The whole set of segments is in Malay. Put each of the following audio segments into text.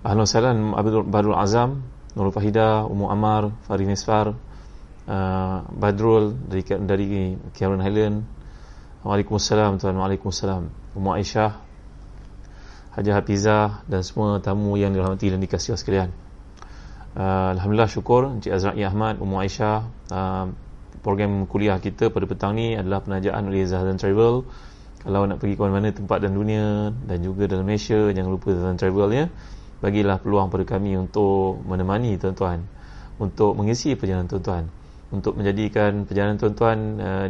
Ahlan Salam Badrul Azam Nurul Fahidah Umu Ammar Farid Nisfar uh, Badrul dari dari Karen Highland. Waalaikumsalam Tuan. Waalaikumsalam. Umu Aisyah Haji Hafizah dan semua tamu yang dirahmati dan dikasihi sekalian. Uh, Alhamdulillah syukur. Encik Azra'i Ahmad Umu Aisyah uh, program kuliah kita pada petang ni adalah penajaan oleh Zahdan Travel. Kalau nak pergi ke mana-mana tempat dalam dunia dan juga dalam Malaysia jangan lupa Zahdan Travel ya bagilah peluang pada kami untuk menemani tuan-tuan. Untuk mengisi perjalanan tuan-tuan. Untuk menjadikan perjalanan tuan-tuan uh,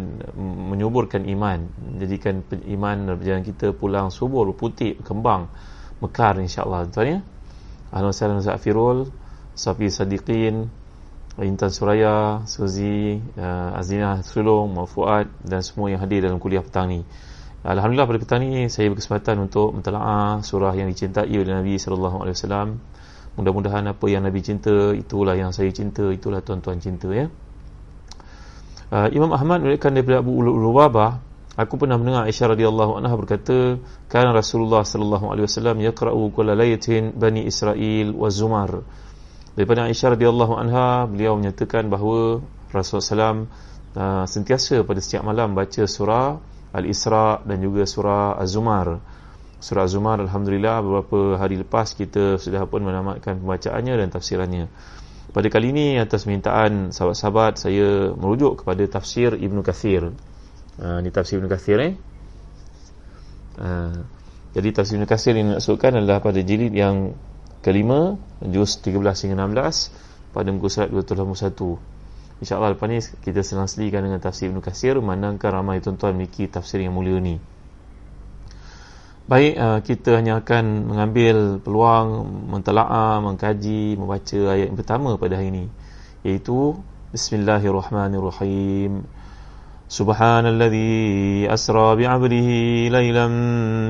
menyuburkan iman. Menjadikan iman dan perjalanan kita pulang subur putih kembang mekar insyaAllah tuan ya. Ahlan Salam Zafirul Safi Sadiqin Intan Suraya Suzi uh, Azina Sulung Mufuad dan semua yang hadir dalam kuliah petang ni Alhamdulillah pada petang ini saya berkesempatan untuk mentelaah surah yang dicintai oleh Nabi sallallahu alaihi wasallam. Mudah-mudahan apa yang Nabi cinta itulah yang saya cinta, itulah tuan-tuan cinta ya. Uh, Imam Ahmad meriwayatkan daripada Abu Lubabah, aku pernah mendengar Aisyah radhiyallahu anha berkata, "Kana Rasulullah sallallahu alaihi wasallam yaqra'u kulla laylatin Bani Israil wa Zumar." Daripada Aisyah radhiyallahu anha, beliau menyatakan bahawa Rasulullah SAW uh, sentiasa pada setiap malam baca surah Al-Isra dan juga surah Az-Zumar. Surah Az-Zumar alhamdulillah beberapa hari lepas kita sudah pun menamatkan pembacaannya dan tafsirannya. Pada kali ini atas permintaan sahabat-sahabat saya merujuk kepada tafsir Ibn Kathir. Uh, ini tafsir Ibn Kathir eh. Uh, jadi tafsir Ibn Kathir ini maksudkan adalah pada jilid yang kelima, juz 13 hingga 16 pada muka surat 281. InsyaAllah lepas ni kita senang selikan dengan tafsir Ibn Qasir Memandangkan ramai tuan-tuan memiliki tafsir yang mulia ni. Baik, uh, kita hanya akan mengambil peluang Mentela'a, mengkaji, membaca ayat yang pertama pada hari ini Iaitu Bismillahirrahmanirrahim. Subhanalladzi asra bi'abdihi laylan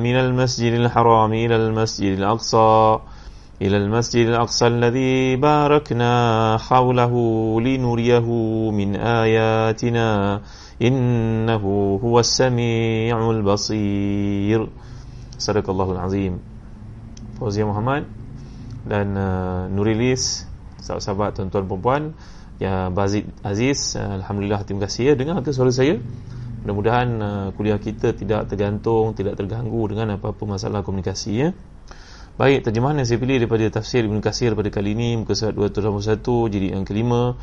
minal masjidil harami ilal masjidil aqsa إلى المسجد الأقصى الذي باركنا حوله لنريه من آياتنا إنه هو السميع البصير صدق الله العظيم Fauzia Muhammad dan uh, Nurilis sahabat-sahabat tuan-tuan perempuan ya Bazid Aziz uh, Alhamdulillah terima kasih ya dengar ke suara saya mudah-mudahan uh, kuliah kita tidak tergantung tidak terganggu dengan apa-apa masalah komunikasi ya Baik, terjemahan yang saya pilih daripada tafsir Ibn Qasir pada kali ini Muka surat 221, jadi yang kelima.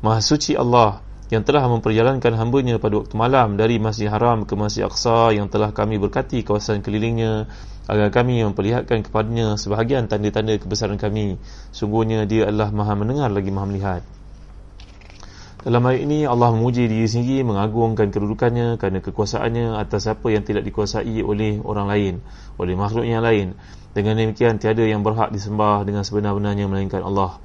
Maha suci Allah yang telah memperjalankan hambanya pada waktu malam dari Masjid Haram ke Masjid Aqsa yang telah kami berkati kawasan kelilingnya agar kami memperlihatkan kepadanya sebahagian tanda-tanda kebesaran kami. Sungguhnya dia adalah maha mendengar lagi maha melihat. Dalam ayat ini Allah memuji diri sendiri mengagungkan kedudukannya kerana kekuasaannya atas apa yang tidak dikuasai oleh orang lain oleh makhluk yang lain dengan demikian tiada yang berhak disembah dengan sebenar-benarnya melainkan Allah.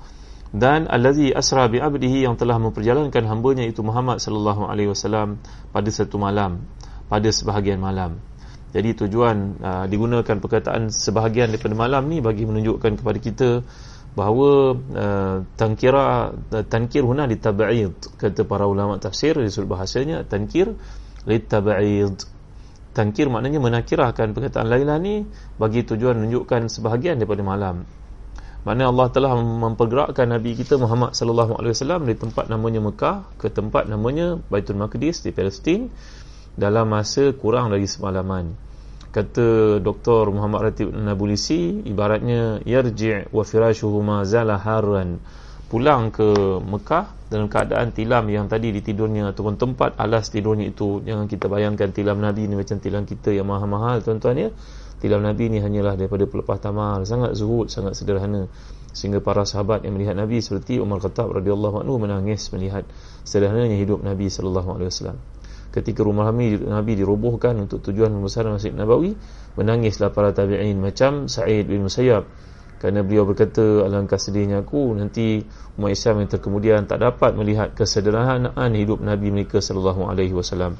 Dan allazi asra bi 'abdihi yang telah memperjalankan hamba-Nya itu Muhammad sallallahu alaihi wasallam pada satu malam, pada sebahagian malam. Jadi tujuan uh, digunakan perkataan sebahagian daripada malam ni bagi menunjukkan kepada kita bahawa uh, tankira uh, tankir huna litab'id kata para ulama tafsir di sudut bahasanya tankir litab'id Tangkir maknanya menakirahkan perkataan Laila ni bagi tujuan menunjukkan sebahagian daripada malam. Mana Allah telah mempergerakkan Nabi kita Muhammad sallallahu alaihi wasallam dari tempat namanya Mekah ke tempat namanya Baitul Maqdis di Palestin dalam masa kurang dari semalaman. Kata Dr. Muhammad Ratib Nabulisi ibaratnya yarji' wa firashuhu ma zala harran pulang ke Mekah dalam keadaan tilam yang tadi di tidurnya ataupun tempat alas tidurnya itu jangan kita bayangkan tilam Nabi ni macam tilam kita yang mahal-mahal tuan-tuan ya. Tilam Nabi ni hanyalah daripada pelepah tamal sangat zuhud sangat sederhana. Sehingga para sahabat yang melihat Nabi seperti Umar Khattab radhiyallahu anhu menangis melihat sederhananya hidup Nabi sallallahu alaihi wasallam. Ketika rumah Nabi, Nabi dirobohkan untuk tujuan pembesaran Masjid Nabawi menangislah para tabi'in macam Sa'id bin Musayyab kerana beliau berkata alangkah sedihnya aku nanti umat Islam yang terkemudian tak dapat melihat kesederhanaan hidup Nabi mereka sallallahu alaihi wasallam.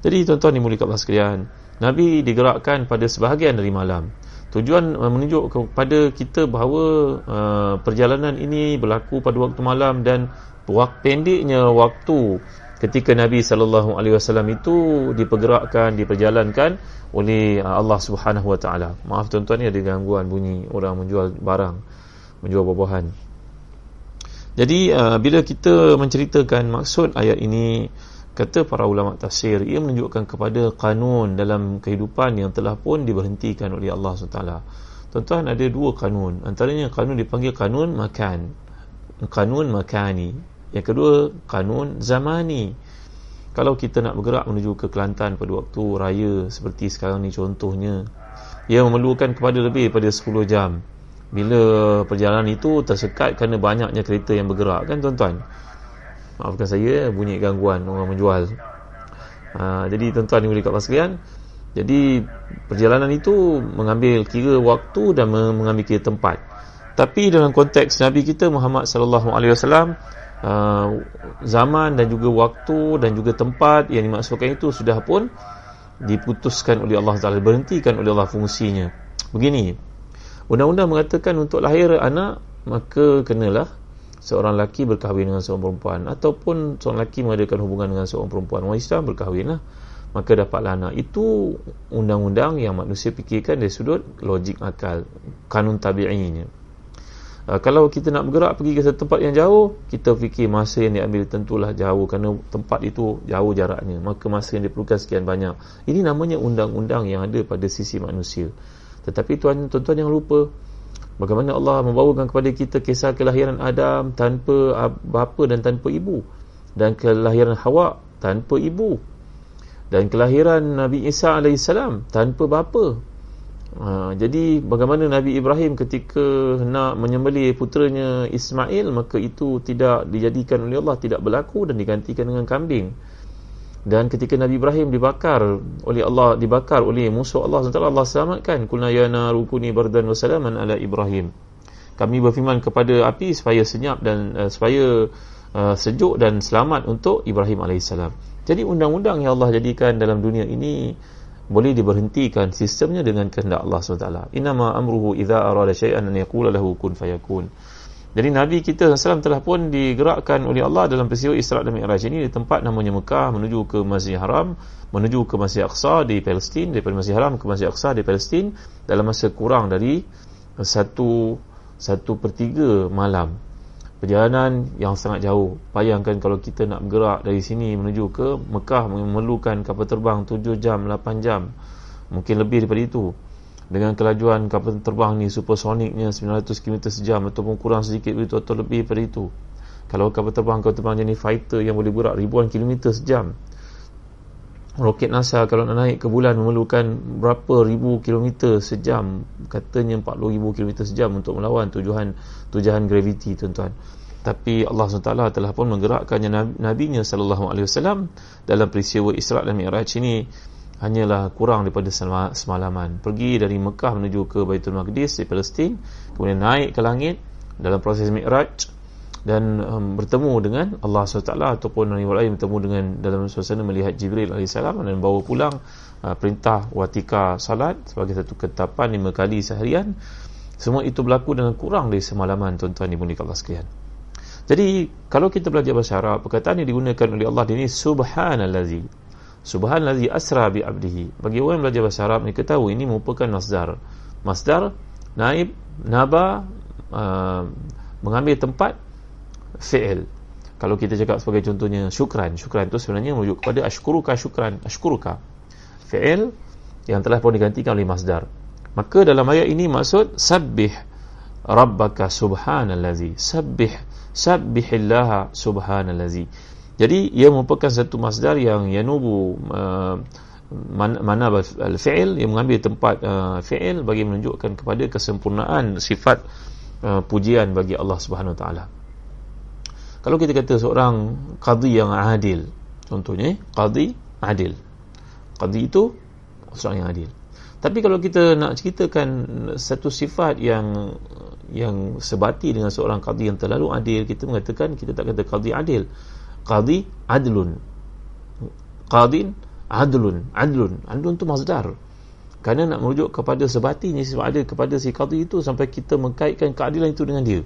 Jadi tuan-tuan dimuliakan sekalian, Nabi digerakkan pada sebahagian dari malam. Tujuan menunjuk kepada kita bahawa uh, perjalanan ini berlaku pada waktu malam dan waktu pendeknya waktu ketika Nabi sallallahu alaihi wasallam itu dipergerakkan, diperjalankan oleh uh, Allah Subhanahu Wa Taala. Maaf tuan-tuan ni ada gangguan bunyi. Orang menjual barang, menjual buah-buahan. Jadi uh, bila kita menceritakan maksud ayat ini kata para ulama tafsir ia menunjukkan kepada kanun dalam kehidupan yang telah pun diberhentikan oleh Allah SWT tuan-tuan ada dua kanun. Antaranya kanun dipanggil kanun makan. Kanun makani yang kedua kanun zamani. Kalau kita nak bergerak menuju ke Kelantan pada waktu raya seperti sekarang ni contohnya ia memerlukan kepada lebih daripada 10 jam. Bila perjalanan itu tersekat kerana banyaknya kereta yang bergerak kan tuan-tuan? Maafkan saya bunyi gangguan orang menjual. Ha, jadi tuan-tuan ni boleh kat sekalian jadi perjalanan itu mengambil kira waktu dan mengambil kira tempat. Tapi dalam konteks Nabi kita Muhammad sallallahu alaihi wasallam Uh, zaman dan juga waktu dan juga tempat yang dimaksudkan itu sudah pun diputuskan oleh Allah Taala berhentikan oleh Allah fungsinya. Begini undang-undang mengatakan untuk lahir anak maka kenalah seorang lelaki berkahwin dengan seorang perempuan. Ataupun seorang lelaki mengadakan hubungan dengan seorang perempuan. Orang Islam berkahwinlah maka dapatlah anak. Itu undang-undang yang manusia fikirkan dari sudut logik akal kanun tabi'inya Uh, kalau kita nak bergerak pergi ke satu tempat yang jauh kita fikir masa yang diambil tentulah jauh kerana tempat itu jauh jaraknya. Maka masa yang diperlukan sekian banyak. Ini namanya undang-undang yang ada pada sisi manusia. Tetapi tuan-tuan yang lupa bagaimana Allah membawakan kepada kita kisah kelahiran Adam tanpa bapa dan tanpa ibu. Dan kelahiran Hawa tanpa ibu. Dan kelahiran Nabi Isa AS tanpa bapa Ha, jadi bagaimana Nabi Ibrahim ketika nak menyembelih putranya Ismail maka itu tidak dijadikan oleh Allah tidak berlaku dan digantikan dengan kambing. Dan ketika Nabi Ibrahim dibakar oleh Allah dibakar oleh musuh Allah SWT Allah selamatkan. Kulna ya narukuni bardan wasalaman ala Ibrahim. Kami berfirman kepada api supaya senyap dan uh, supaya uh, sejuk dan selamat untuk Ibrahim AS jadi undang-undang yang Allah jadikan dalam dunia ini boleh diberhentikan sistemnya dengan kehendak Allah SWT inama amruhu idha arada syai'an an yakula lahu kun fayakun. Jadi Nabi kita SAW telah pun digerakkan oleh Allah dalam peristiwa Isra' dan Mi'raj ini. Di tempat namanya Mekah menuju ke Masjid Haram menuju ke Masjid Aqsa di Palestin daripada Masjid Haram ke Masjid Aqsa di Palestin dalam masa kurang dari satu satu per tiga malam perjalanan yang sangat jauh. Bayangkan kalau kita nak bergerak dari sini menuju ke Mekah memerlukan kapal terbang 7 jam 8 jam mungkin lebih daripada itu. Dengan kelajuan kapal terbang ni supersonicnya 900 km sejam ataupun kurang sedikit begitu atau lebih daripada itu. Kalau kapal terbang kapal terbang jenis fighter yang boleh bergerak ribuan kilometer sejam. Roket NASA kalau nak naik ke bulan memerlukan berapa ribu kilometer sejam. Katanya 40 ribu kilometer sejam untuk melawan tujuan tujuan graviti tuan-tuan tapi Allah SWT telah pun menggerakkannya Nabi-Nya SAW dalam peristiwa Isra' dan Mi'raj ini hanyalah kurang daripada semalaman. Pergi dari Mekah menuju ke Baitul Maqdis di Palestin kemudian naik ke langit dalam proses Mi'raj dan um, bertemu dengan Allah SWT ataupun Nabi Ibrahim bertemu dengan dalam suasana melihat Jibril AS dan bawa pulang uh, perintah watika salat sebagai satu ketapan lima kali seharian. Semua itu berlaku dengan kurang dari semalaman tuan-tuan ibu Allah sekalian jadi kalau kita belajar bahasa Arab perkataan yang digunakan oleh Allah ini subhanallazi. Subhanallazi asra bi abdihi. Bagi orang yang belajar bahasa Arab mereka tahu ini merupakan masdar. Masdar naib naba uh, mengambil tempat fi'il. Kalau kita cakap sebagai contohnya syukran syukran itu sebenarnya merujuk kepada ashkuruka syukran ashkuruka fi'il yang telah pun digantikan oleh masdar. Maka dalam ayat ini maksud sabbih rabbaka subhanallazi. Sabbih sabbihillaha subhanallazi. Jadi ia merupakan satu masdar yang yanubu uh, mana al-fi'il yang mengambil tempat uh, fi'il bagi menunjukkan kepada kesempurnaan sifat uh, pujian bagi Allah Subhanahu wa taala. Kalau kita kata seorang qadi yang adil contohnya qadi adil. Qadi itu seorang yang adil. Tapi kalau kita nak ceritakan satu sifat yang yang sebati dengan seorang qadi yang terlalu adil kita mengatakan kita tak kata qadi adil. Qadi adlun. Qadin adlun adlun. Adlun tu masdar. Kerana nak merujuk kepada sebatinya sifat adil kepada si qadi itu sampai kita mengkaitkan keadilan itu dengan dia.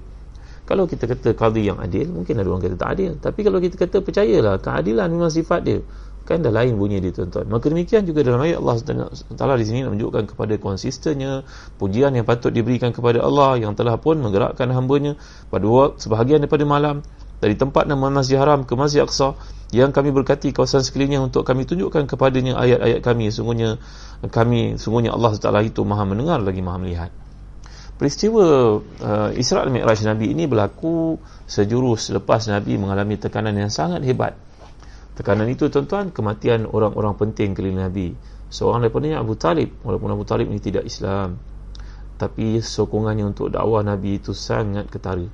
Kalau kita kata qadi yang adil mungkin ada orang kata tak adil. Tapi kalau kita kata percayalah keadilan memang sifat dia kan dah lain bunyi dia tuan-tuan. Maka demikian juga dalam ayat Allah Taala di sini nak menunjukkan kepada konsistennya pujian yang patut diberikan kepada Allah yang telah pun menggerakkan hamba-Nya pada waktu sebahagian daripada malam dari tempat nama Masjid Haram ke Masjid Aqsa yang kami berkati kawasan sekelilingnya untuk kami tunjukkan kepadanya ayat-ayat kami. Sungguhnya kami sungguhnya Allah Taala itu Maha mendengar lagi Maha melihat. Peristiwa uh, Isra' Mi'raj Nabi ini berlaku sejurus selepas Nabi mengalami tekanan yang sangat hebat Tekanan itu tuan-tuan kematian orang-orang penting keliling Nabi. Seorang daripadanya Abu Talib. Walaupun Abu Talib ini tidak Islam. Tapi sokongannya untuk dakwah Nabi itu sangat ketara.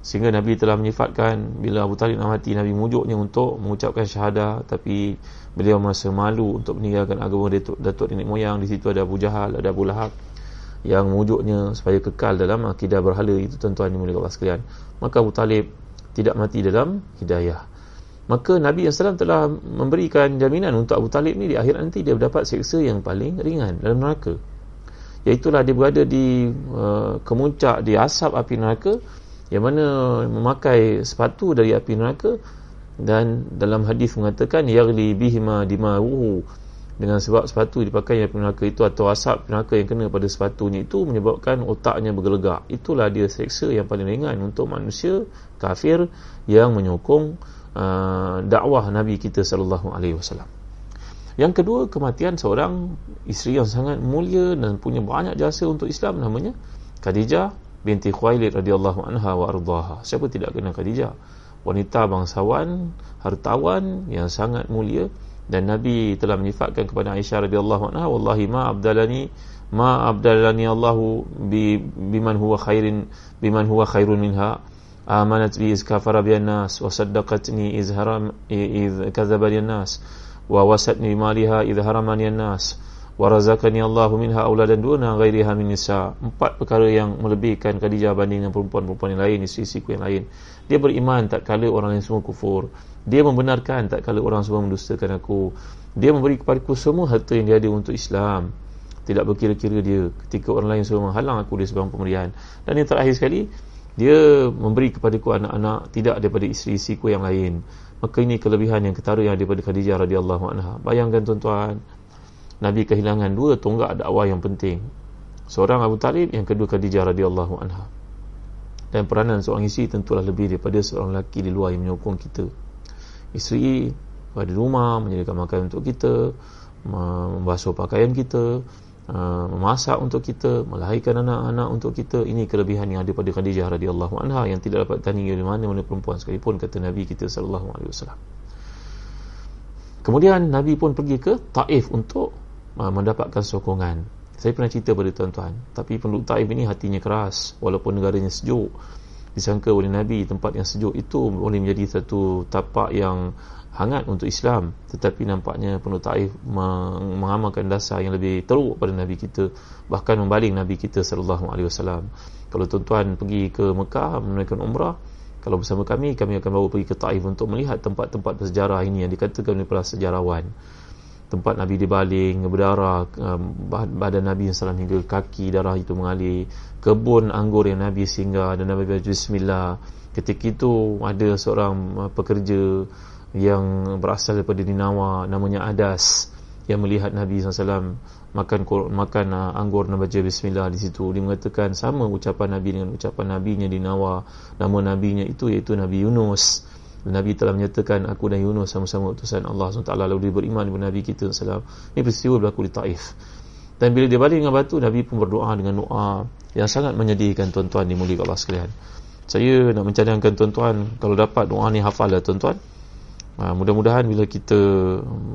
Sehingga Nabi telah menyifatkan bila Abu Talib nak mati, Nabi mujuknya untuk mengucapkan syahadah. Tapi beliau merasa malu untuk meninggalkan agama Datuk, Datuk Nenek Moyang. Di situ ada Abu Jahal, ada Abu Lahab. Yang mujuknya supaya kekal dalam akidah berhala itu tuan-tuan dimulai Allah sekalian. Maka Abu Talib tidak mati dalam hidayah maka Nabi SAW telah memberikan jaminan untuk Abu Talib ni di akhir nanti dia mendapat seksa yang paling ringan dalam neraka. Iaitulah dia berada di uh, kemuncak di asap api neraka yang mana memakai sepatu dari api neraka dan dalam hadis mengatakan yaghli bihima dima'uhu dengan sebab sepatu dipakai api neraka itu atau asap neraka yang kena pada sepatunya itu menyebabkan otaknya bergelegak. Itulah dia seksa yang paling ringan untuk manusia kafir yang menyokong Uh, dakwah Nabi kita sallallahu alaihi wasallam. Yang kedua kematian seorang isteri yang sangat mulia dan punya banyak jasa untuk Islam namanya Khadijah binti Khuwailid radhiyallahu anha wa ardhaha. Siapa tidak kenal Khadijah? Wanita bangsawan, hartawan yang sangat mulia dan Nabi telah menyifatkan kepada Aisyah radhiyallahu anha wallahi ma abdalani ma abdalani Allahu bi biman huwa khairin biman huwa khairun minha آمنت بي إذ كفر بي الناس وصدقتني إذ, هرم إذ كذب لي الناس ووسطني بمالها إذ هرمني الناس warazakani Allahu minha auladan duna ghairiha min nisa empat perkara yang melebihkan Khadijah banding dengan perempuan-perempuan yang lain isteri-isteri yang lain dia beriman tak kala orang lain semua kufur dia membenarkan tak kala orang semua mendustakan aku dia memberi kepadaku semua harta yang dia ada untuk Islam tidak berkira-kira dia ketika orang lain semua menghalang aku di sebang pemberian dan yang terakhir sekali dia memberi kepadaku anak-anak tidak daripada isteri-isteriku yang lain. Maka ini kelebihan yang ketara yang daripada Khadijah radhiyallahu anha. Bayangkan tuan-tuan Nabi kehilangan dua tonggak dakwah yang penting. Seorang Abu Talib yang kedua Khadijah radhiyallahu anha. Dan peranan seorang isteri tentulah lebih daripada seorang lelaki di luar yang menyokong kita. Isteri pada rumah menyediakan makan untuk kita membasuh pakaian kita memasak untuk kita, melahirkan anak-anak untuk kita. Ini kelebihan yang ada pada Khadijah radhiyallahu anha yang tidak dapat tandingi oleh mana-mana perempuan sekalipun kata Nabi kita sallallahu alaihi wasallam. Kemudian Nabi pun pergi ke Taif untuk uh, mendapatkan sokongan. Saya pernah cerita pada tuan-tuan, tapi penduduk Taif ini hatinya keras walaupun negaranya sejuk. Disangka oleh Nabi tempat yang sejuk itu boleh menjadi satu tapak yang hangat untuk Islam. Tetapi nampaknya penuh taif mengamalkan dasar yang lebih teruk pada Nabi kita bahkan membaling Nabi kita sallallahu alaihi wasallam. Kalau tuan-tuan pergi ke Mekah menunaikan umrah kalau bersama kami kami akan bawa pergi ke Taif untuk melihat tempat-tempat bersejarah ini yang dikatakan oleh para sejarawan. Tempat Nabi dibaling berdarah um, badan Nabi SAW hingga kaki darah itu mengalir kebun anggur yang Nabi singgah dan Nabi baca bismillah. Ketika itu ada seorang uh, pekerja yang berasal daripada Ninawa namanya Adas yang melihat Nabi SAW makan makan uh, anggur dan baca bismillah di situ. Dia mengatakan sama ucapan Nabi dengan ucapan Nabinya di Nawa. Nama Nabinya itu iaitu Nabi Yunus. Nabi telah menyatakan aku dan Yunus sama-sama utusan Allah SWT. Lalu dia beriman dengan Nabi kita SAW ini peristiwa berlaku di Taif. Dan bila dia balik dengan batu Nabi pun berdoa dengan doa yang sangat menyedihkan tuan-tuan di mulia Allah sekalian. Saya nak mencadangkan tuan-tuan kalau dapat doa ni hafal lah tuan-tuan Ha, mudah-mudahan bila kita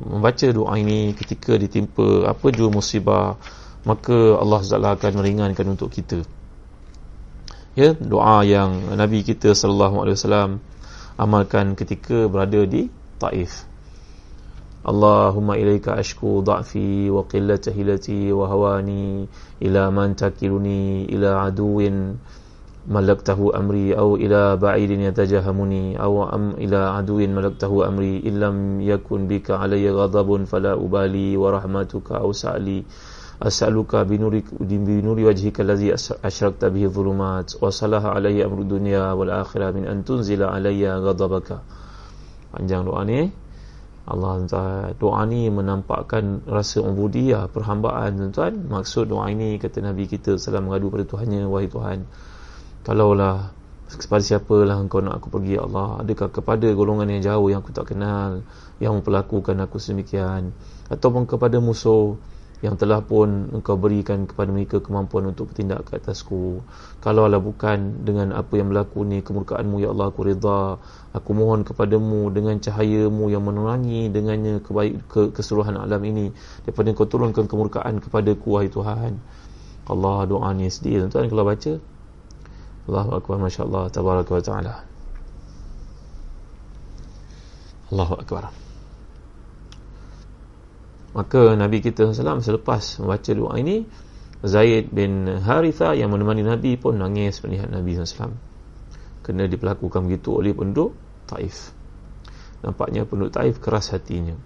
membaca doa ini ketika ditimpa apa jua musibah maka Allah SWT akan meringankan untuk kita. Ya doa yang Nabi kita sallallahu alaihi wasallam amalkan ketika berada di Taif. Allahumma ilaika ashku dha'fi wa qillata hilati wa hawani ila man takiluni ila aduwin au ila ba'idin yatajahamuni au am ila aduin malaktahu amri illam yakun bika alayya ghadabun fala ubali wa rahmatuka au sa'li as'aluka binuri binuri wajhika allazi asyrakta bihi dhulumat wa salaha alayya amru dunya wal akhirah min an tunzila alayya ghadabaka. Panjang doa ni Allah doa ni menampakkan rasa ubudiyah perhambaan tuan-tuan maksud doa ini kata Nabi kita salam mengadu pada Tuhannya wahai Tuhan kalaulah kepada siapa lah engkau nak aku pergi ya Allah. Adakah kepada golongan yang jauh yang aku tak kenal yang memperlakukan aku sedemikian? Ataupun kepada musuh yang telah pun engkau berikan kepada mereka kemampuan untuk bertindak ke atasku. Kalau Allah bukan dengan apa yang berlaku ni kemurkaanmu ya Allah aku rida aku mohon kepadamu dengan cahayamu yang menerangi dengannya kebaik ke, keseluruhan alam ini daripada engkau turunkan kemurkaan kepadaku wahai Tuhan. Allah doa ni sedih tuan-tuan. Kalau baca Allahu Akbar Masya Allah Tabaraka wa ta'ala. Allahu Akbar. Maka Nabi kita SAW selepas membaca doa ini Zaid bin Haritha yang menemani Nabi pun nangis melihat Nabi SAW Kena diperlakukan begitu oleh penduduk Taif. Nampaknya penduduk Taif keras hatinya.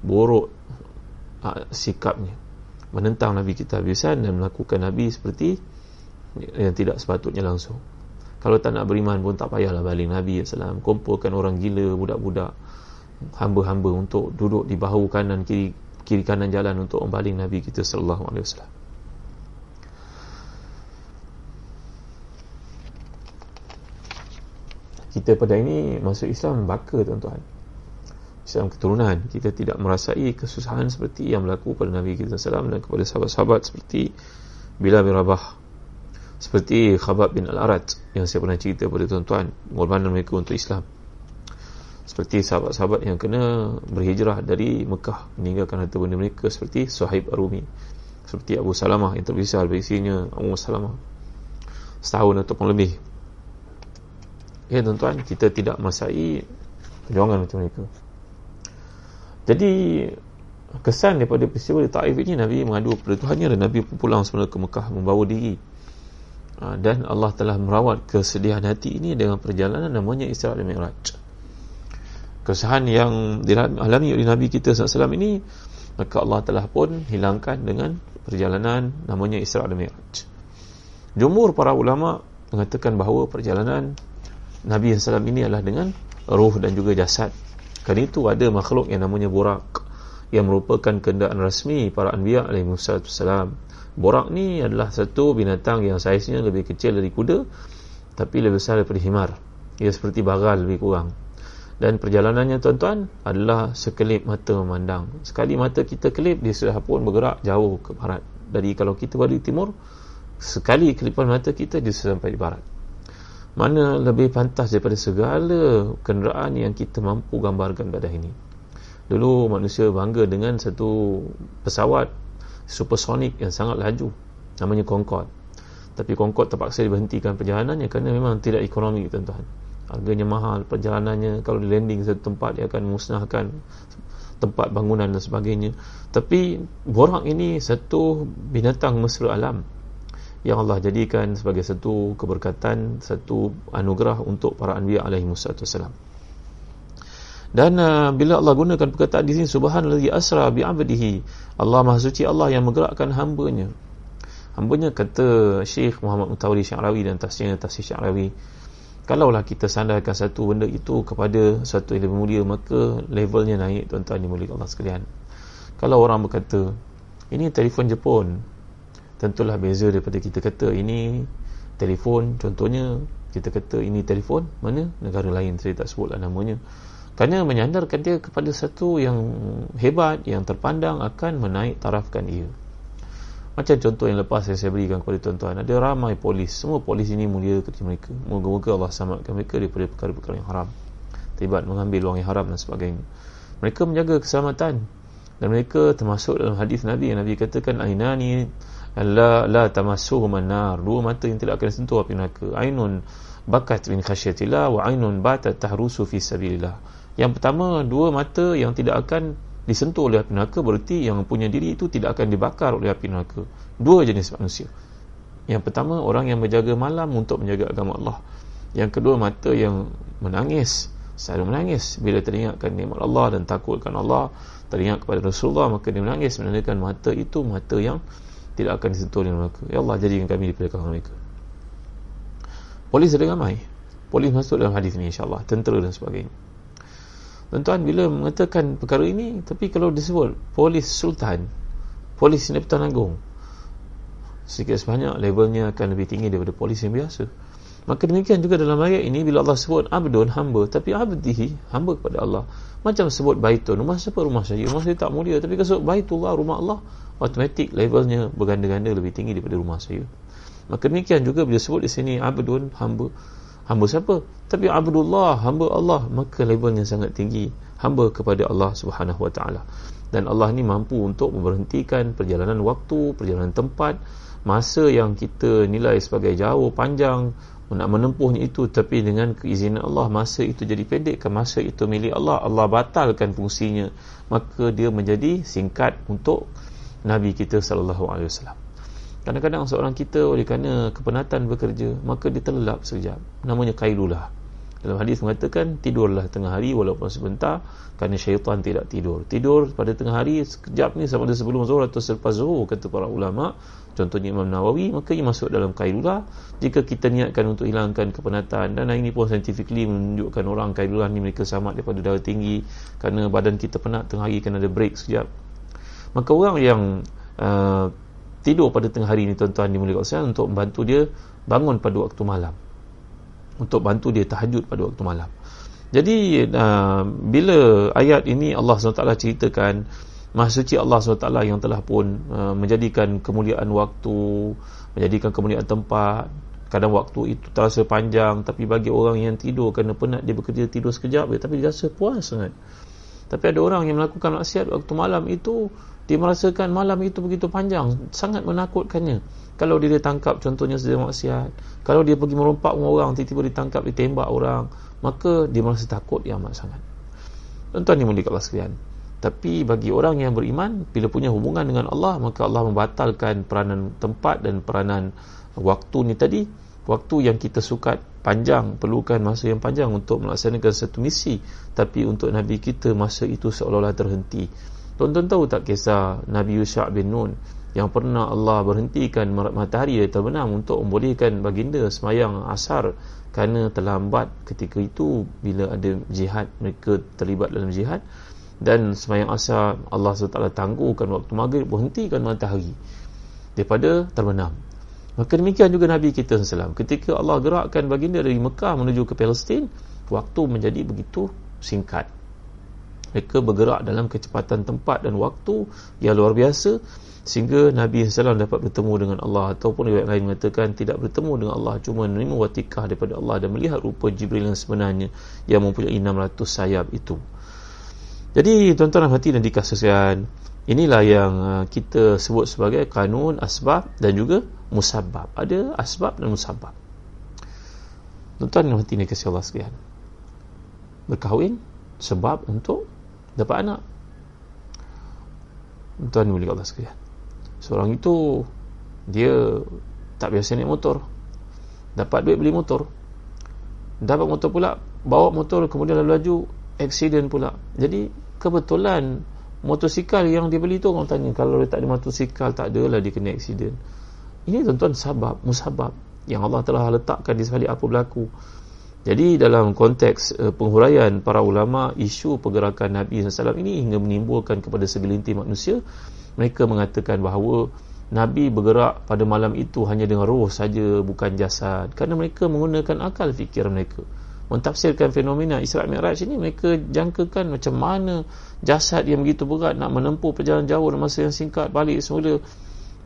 Buruk uh, sikapnya. Menentang Nabi kita habisan dan melakukan Nabi seperti Yang tidak sepatutnya langsung Kalau tak nak beriman pun tak payahlah balik Nabi SAW Kumpulkan orang gila, budak-budak hamba-hamba untuk duduk di bahu kanan kiri kiri kanan jalan untuk membaling Nabi kita sallallahu alaihi wasallam. Kita pada ini masuk Islam baka tuan-tuan. Islam keturunan kita tidak merasai kesusahan seperti yang berlaku pada Nabi kita sallallahu dan kepada sahabat-sahabat seperti Bilal bin Rabah seperti Khabab bin Al-Arat yang saya pernah cerita pada tuan-tuan pengorbanan mereka untuk Islam. Seperti sahabat-sahabat yang kena berhijrah dari Mekah meninggalkan harta benda mereka seperti Suhaib Arumi seperti Abu Salamah yang terpisah dari isinya Abu Salamah. Setahun ataupun lebih. Ya tuan-tuan kita tidak masai perjuangan macam mereka. Jadi kesan daripada peristiwa di Taif ini Nabi mengadu kepada Tuhannya dan Nabi pulang semula ke Mekah membawa diri dan Allah telah merawat kesedihan hati ini dengan perjalanan namanya Isra' dan Mi'raj. Kesahan yang dialami oleh Nabi kita SAW ini maka Allah telah pun hilangkan dengan perjalanan namanya Isra' dan Mi'raj. Jumur para ulama mengatakan bahawa perjalanan Nabi SAW ini adalah dengan ruh dan juga jasad. Kerana itu ada makhluk yang namanya borak yang merupakan kendaan rasmi para anbiya alaihi wasallam borak ni adalah satu binatang yang saiznya lebih kecil dari kuda tapi lebih besar daripada himar. Ia seperti bagal lebih kurang. Dan perjalanannya tuan-tuan adalah sekelip mata memandang. Sekali mata kita kelip dia sudah pun bergerak jauh ke barat. Dari kalau kita balik timur sekali kelipan mata kita dia sudah sampai di barat. Mana lebih pantas daripada segala kenderaan yang kita mampu gambarkan pada ini? Dulu manusia bangga dengan satu pesawat supersonik yang sangat laju. Namanya Concorde. Tapi Concorde terpaksa diberhentikan perjalanannya kerana memang tidak ekonomi tuan-tuan. Harganya mahal perjalanannya kalau di landing satu tempat dia akan musnahkan tempat bangunan dan sebagainya. Tapi borak ini satu binatang mesra alam yang Allah jadikan sebagai satu keberkatan satu anugerah untuk para anbiya alaihi wasallam dan uh, bila Allah gunakan perkataan di sini subhanallazi asra bi 'abdihi Allah maha suci Allah yang menggerakkan hamba-Nya. hamba-Nya kata Syekh Muhammad Mutawalli Syarawi dan tafsirnya tafsir Syarawi kalaulah kita sandarkan satu benda itu kepada satu yang lebih mulia maka levelnya naik tuan-tuan dimuliakan Allah sekalian. Kalau orang berkata ini telefon Jepun tentulah beza daripada kita kata ini telefon. Contohnya kita kata ini telefon mana? Negara lain saya tak sebutlah namanya kerana menyandarkan dia kepada satu yang hebat yang terpandang akan menaik tarafkan ia. Macam contoh yang lepas saya, saya berikan kepada tuan-tuan Ada ramai polis. Semua polis ini mulia kepada mereka. Moga-moga Allah selamatkan mereka daripada perkara-perkara yang haram. Terlibat mengambil wang yang haram dan sebagainya. Mereka menjaga keselamatan. Dan mereka termasuk dalam hadis Nabi Yang Nabi katakan Ainani La, la tamasuhu manar Dua mata yang tidak akan sentuh api neraka. Ainun bakat min khasyatillah Wa ainun batat tahrusu fi sabilillah Yang pertama Dua mata yang tidak akan disentuh oleh api neraka berarti yang mempunyai diri itu tidak akan dibakar oleh api neraka dua jenis manusia Yang pertama, orang yang menjaga malam untuk menjaga agama Allah. Yang kedua, mata yang menangis, selalu menangis bila teringatkan nikmat Allah dan takutkan Allah, teringat kepada Rasulullah, maka dia menangis menandakan mata itu mata yang tidak akan disentuh oleh mereka. Ya Allah, jadikan kami daripada kalangan mereka. Polis ada ramai. Polis masuk dalam hadis ini insyaAllah. Tentera dan sebagainya. Tuan-tuan, bila mengatakan perkara ini, tapi kalau disebut polis sultan, polis ini Neptan Agung, sedikit sebanyak levelnya akan lebih tinggi daripada polis yang biasa. Maka demikian juga dalam ayat ini, bila Allah sebut abdun, hamba, tapi abdihi, hamba kepada Allah. Macam sebut baitun, rumah siapa rumah saya? Rumah saya tak mulia, tapi kalau baitullah, rumah Allah, automatik levelnya berganda-ganda lebih tinggi daripada rumah saya. Maka demikian juga bila sebut di sini abdun, hamba, hamba siapa? Tapi Abdullah, hamba Allah, maka levelnya sangat tinggi. Hamba kepada Allah Subhanahu Wa Taala. Dan Allah ni mampu untuk memberhentikan perjalanan waktu, perjalanan tempat, masa yang kita nilai sebagai jauh, panjang, nak menempuhnya itu tapi dengan keizinan Allah masa itu jadi pendek ke masa itu milik Allah Allah batalkan fungsinya maka dia menjadi singkat untuk Nabi kita sallallahu alaihi wasallam Kadang-kadang seorang kita oleh kerana kepenatan bekerja, maka dia terlelap sekejap. Namanya kailulah. Dalam hadis mengatakan, tidurlah tengah hari walaupun sebentar, kerana syaitan tidak tidur. Tidur pada tengah hari sekejap ni sama ada sebelum zuhur atau selepas zuhur, kata para ulama. Contohnya Imam Nawawi, maka ia masuk dalam kailulah. Jika kita niatkan untuk hilangkan kepenatan, dan ini pun scientifically menunjukkan orang kailulah ni mereka selamat daripada darah tinggi, kerana badan kita penat tengah hari, kena ada break sekejap. Maka orang yang uh, tidur pada tengah hari ni tuan-tuan dimuliakan Allah untuk membantu dia bangun pada waktu malam. Untuk bantu dia tahajud pada waktu malam. Jadi uh, bila ayat ini Allah SWT ceritakan Maha suci Allah SWT yang telah pun uh, menjadikan kemuliaan waktu menjadikan kemuliaan tempat kadang waktu itu terasa panjang tapi bagi orang yang tidur kerana penat dia bekerja tidur sekejap tapi dia rasa puas sangat. Tapi ada orang yang melakukan maksiat waktu malam itu dia merasakan malam itu begitu panjang sangat menakutkannya. Kalau dia ditangkap contohnya sedang maksiat. Kalau dia pergi merompak orang tiba-tiba ditangkap ditembak orang maka dia merasa takut yang amat sangat. Tuan-tuan yang mulia Allah sekalian tapi bagi orang yang beriman bila punya hubungan dengan Allah maka Allah membatalkan peranan tempat dan peranan waktu ni tadi. Waktu yang kita sukat panjang perlukan masa yang panjang untuk melaksanakan satu misi. Tapi untuk Nabi kita masa itu seolah-olah terhenti Tuan-tuan tahu tak kisah Nabi Yusha' bin Nun yang pernah Allah berhentikan matahari yang terbenam untuk membolehkan baginda semayang asar kerana terlambat ketika itu bila ada jihad mereka terlibat dalam jihad. Dan semayang asar Allah SWT tangguhkan waktu maghrib berhentikan matahari daripada terbenam. Maka demikian juga Nabi kita SAW ketika Allah gerakkan baginda dari Mekah menuju ke Palestin waktu menjadi begitu singkat mereka bergerak dalam kecepatan tempat dan waktu yang luar biasa sehingga Nabi SAW dapat bertemu dengan Allah ataupun yang lain mengatakan tidak bertemu dengan Allah cuma menerima watikah daripada Allah dan melihat rupa Jibril yang sebenarnya yang mempunyai 600 sayap itu. Jadi tuan-tuan hati dan dikasihkan inilah yang uh, kita sebut sebagai kanun asbab dan juga musabab ada asbab dan musabab tuan-tuan hati dan dikasih Allah sekalian. Berkahwin sebab untuk dapat anak? Tuan ni boleh Allah sekalian. Seorang itu dia tak biasa naik motor. Dapat duit beli motor. Dapat motor pula bawa motor kemudian lalu laju accident pula. Jadi kebetulan motosikal yang dia beli tu orang tanya kalau dia tak ada motosikal tak adalah dia kena accident. Ini tuan-tuan sabab musabab yang Allah telah letakkan di sebalik apa berlaku jadi dalam konteks uh, penghuraian para ulama isu pergerakan Nabi SAW ini hingga menimbulkan kepada segelintir manusia mereka mengatakan bahawa Nabi bergerak pada malam itu hanya dengan roh saja bukan jasad. Kerana mereka menggunakan akal fikir mereka. Mentafsirkan fenomena Isra' Mi'raj ini mereka jangkakan macam mana jasad yang begitu berat nak menempuh perjalanan jauh dalam masa yang singkat balik semula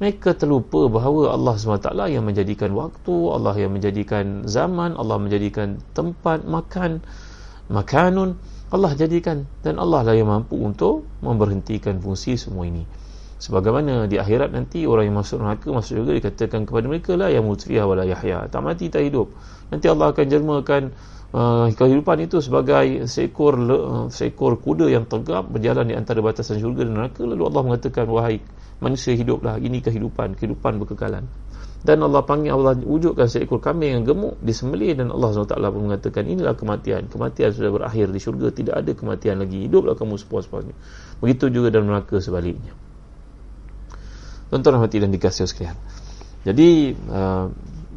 mereka terlupa bahawa Allah SWT yang menjadikan waktu Allah yang menjadikan zaman Allah menjadikan tempat makan makanun. Allah jadikan dan Allah lah yang mampu untuk memberhentikan fungsi semua ini. Sebagaimana di akhirat nanti orang yang masuk neraka masuk juga dikatakan kepada mereka lah yang mutfiyah wala yahya. Tak mati tak hidup. Nanti Allah akan jermakan uh, kehidupan itu sebagai seekor uh, seekor kuda yang tegap berjalan di antara batasan syurga dan neraka. Lalu Allah mengatakan wahai manusia hiduplah. Ini kehidupan kehidupan berkekalan. Dan Allah panggil Allah wujudkan seekor kambing yang gemuk disembelih dan Allah SWT pun mengatakan inilah kematian. Kematian sudah berakhir di syurga. Tidak ada kematian lagi. Hiduplah kamu sepuas-puasnya. Begitu juga dalam neraka sebaliknya. Tuan-tuan dan dikasih sekalian. Jadi uh,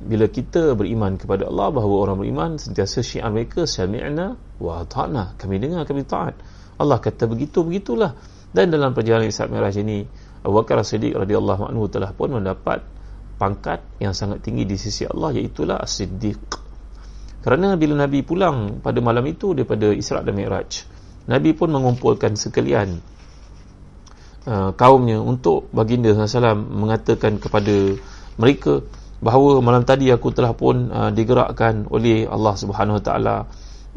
bila kita beriman kepada Allah bahawa orang beriman sentiasa syiar mereka sami'na wa ta'na kami dengar kami taat. Allah kata begitu begitulah dan dalam perjalanan Isra Mi'raj ini Abu Bakar Siddiq radhiyallahu anhu telah pun mendapat pangkat yang sangat tinggi di sisi Allah iaitu As-Siddiq. Kerana bila Nabi pulang pada malam itu daripada Isra' dan Mi'raj, Nabi pun mengumpulkan sekalian uh, kaumnya untuk baginda SAW mengatakan kepada mereka bahawa malam tadi aku telah pun uh, digerakkan oleh Allah Subhanahu Wa Taala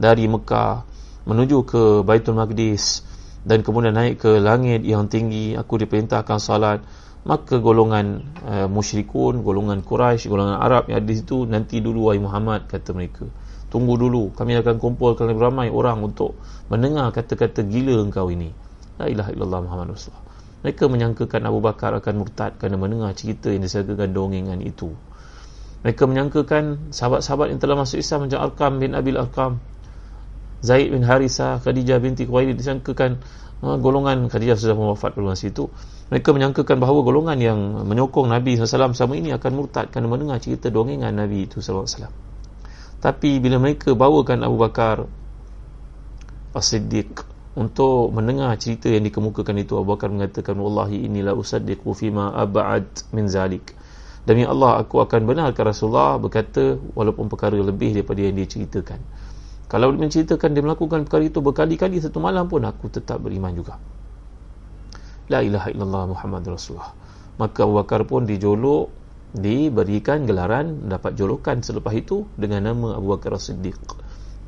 dari Mekah menuju ke Baitul Maqdis dan kemudian naik ke langit yang tinggi aku diperintahkan salat maka golongan uh, musyrikun, golongan Quraisy, golongan Arab yang ada di situ nanti dulu wahai Muhammad kata mereka. Tunggu dulu, kami akan kumpulkan lebih ramai orang untuk mendengar kata-kata gila engkau ini. La ilaha illallah Muhammad Rasulullah. Mereka menyangkakan Abu Bakar akan murtad kerana mendengar cerita yang disangkakan dongengan itu. Mereka menyangkakan sahabat-sahabat yang telah masuk Islam macam Arkam bin Abil Arkam, Zaid bin Harithah, Khadijah binti Khuwailid disangkakan uh, golongan Khadijah sudah wafat pada masa itu mereka menyangkakan bahawa golongan yang menyokong Nabi SAW sama ini akan murtad kerana mendengar cerita dongengan Nabi itu SAW. Tapi bila mereka bawakan Abu Bakar As-Siddiq untuk mendengar cerita yang dikemukakan itu Abu Bakar mengatakan wallahi inilah usaddiqu fima ab'ad min zalik. Demi Allah aku akan benarkan Rasulullah berkata walaupun perkara lebih daripada yang dia ceritakan. Kalau dia menceritakan dia melakukan perkara itu berkali-kali satu malam pun aku tetap beriman juga. La ilaha illallah Muhammad Rasulullah Maka Abu Bakar pun dijolok Diberikan gelaran Dapat jolokan selepas itu Dengan nama Abu Bakar Siddiq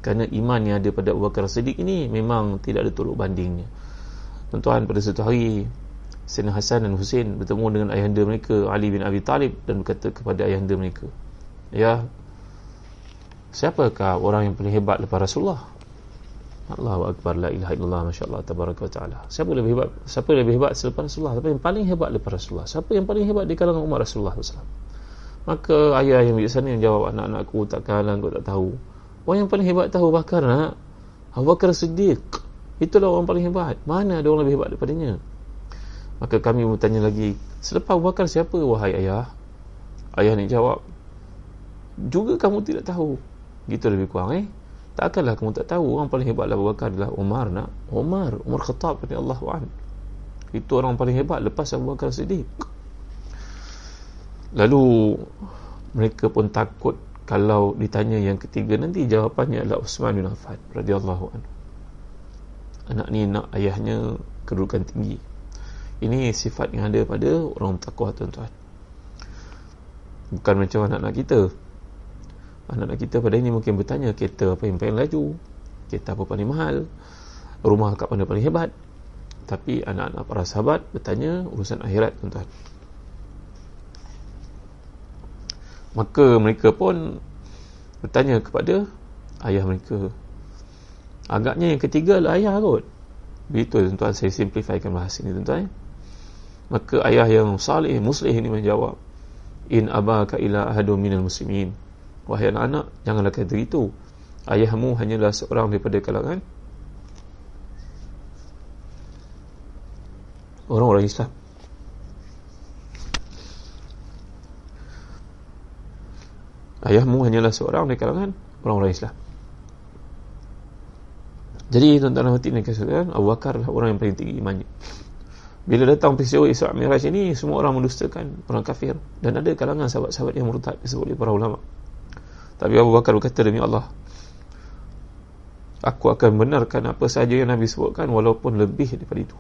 Kerana iman yang ada pada Abu Bakar Siddiq ini Memang tidak ada tolok bandingnya Tuan-tuan pada satu hari Sayyidina Hasan dan Hussein Bertemu dengan ayahanda mereka Ali bin Abi Talib Dan berkata kepada ayahanda mereka Ya Siapakah orang yang paling hebat lepas Rasulullah Allahu akbar la ilaha illallah masyaallah tabaraka taala. Siapa lebih hebat? Siapa lebih hebat selepas Rasulullah? Siapa yang paling hebat lepas Rasulullah? Siapa yang paling hebat di kalangan umat Rasulullah SAW? Maka ayah yang biasa yang jawab anak-anakku takkan aku tak tahu. Orang yang paling hebat tahu bakar nak Abu Bakar Siddiq. Itulah orang paling hebat. Mana ada orang lebih hebat daripadanya? Maka kami bertanya lagi, selepas Abu Bakar siapa wahai ayah? Ayah ni jawab, juga kamu tidak tahu. Gitu lebih kurang eh. Takkanlah kamu tak tahu orang paling hebat Abu Bakar adalah Umar nak Umar Umar Khattab ni Allah an. Itu orang paling hebat lepas Abu Bakar Siddiq. Lalu mereka pun takut kalau ditanya yang ketiga nanti jawapannya adalah Uthman bin Affan radhiyallahu anhu. Anak ni nak ayahnya kedudukan tinggi. Ini sifat yang ada pada orang takwa tuan-tuan. Bukan macam anak-anak kita. Anak-anak kita pada ini mungkin bertanya kereta apa yang paling laju? Kereta apa paling mahal? Rumah kat mana paling hebat? Tapi anak-anak para sahabat bertanya urusan akhirat tuan-tuan. Maka mereka pun bertanya kepada ayah mereka. Agaknya yang ketiga adalah ayah kot. Begitu tuan-tuan. Saya simplifikan bahasa ini tuan-tuan maka ayah yang salih muslih ini menjawab in abaka ila ahadu minal muslimin Wahai anak-anak, janganlah kata itu. Ayahmu hanyalah seorang daripada kalangan orang-orang Islam. Ayahmu hanyalah seorang dari kalangan orang-orang Islam. Jadi tuan-tuan hati ni kata Abu Bakar adalah orang yang paling tinggi imannya. Bila datang peristiwa Isra' Miraj ini semua orang mendustakan orang kafir. Dan ada kalangan sahabat-sahabat yang murtad disebut oleh para ulama. Tapi Abu Bakar berkata demi Allah Aku akan benarkan apa sahaja yang Nabi sebutkan Walaupun lebih daripada itu.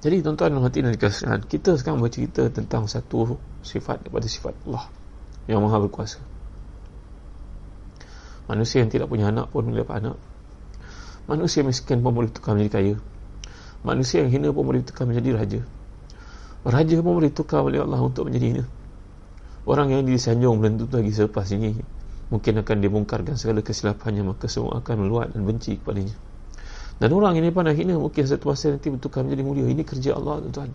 Jadi tuan-tuan dan hati dikasihkan Kita sekarang bercerita tentang satu sifat daripada sifat Allah Yang maha berkuasa. Manusia yang tidak punya anak pun boleh dapat anak Manusia miskin pun boleh tukar menjadi kaya Manusia yang hina pun boleh tukar menjadi raja. Raja pun boleh tukar oleh Allah untuk menjadi hina. Orang yang disanjung belum tentu lagi selepas ini Mungkin akan dibongkarkan segala kesilapannya Maka semua akan meluat dan benci kepadanya. Dan orang ini pandang hina Mungkin satu masa nanti bertukar menjadi mulia. Ini kerja Allah tuan-tuan.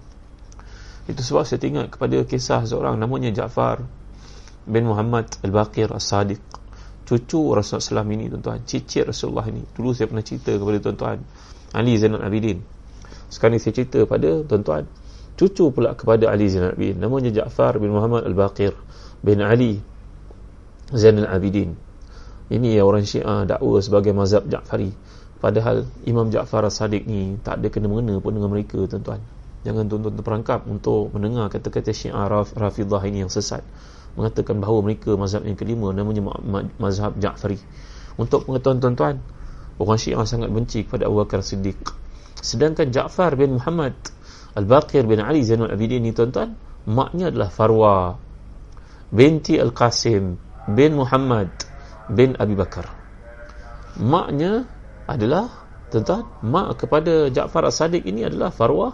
Itu sebab saya tengok kepada kisah seorang namanya Ja'far bin Muhammad Al-Baqir As-Sadiq. Cucu Rasulullah SAW ini tuan-tuan. Cicit Rasulullah ini. Dulu saya pernah cerita kepada tuan-tuan. Ali Zainal Abidin sekarang ni saya cerita pada tuan-tuan. Cucu pula kepada Ali Zainal Abidin. Namanya Ja'far bin Muhammad Al-Baqir bin Ali Zainal Abidin. Ini yang orang Syiah dakwa sebagai mazhab Ja'fari. Padahal Imam Ja'far As-Sadiq ni tak ada kena-mengena pun dengan mereka tuan-tuan. Jangan tuan-tuan terperangkap untuk mendengar kata-kata Syiah Rafidah ini yang sesat. Mengatakan bahawa mereka mazhab yang kelima namanya mazhab Ja'fari. Untuk pengetahuan tuan-tuan orang Syiah sangat benci kepada Abu Bakar Siddiq sedangkan Ja'far bin Muhammad Al-Baqir bin Ali Zainul Abidin ni tuan-tuan maknya adalah Farwa binti Al-Qasim bin Muhammad bin Abi Bakar maknya adalah tuan-tuan mak kepada Ja'far As-Sadiq ini adalah Farwa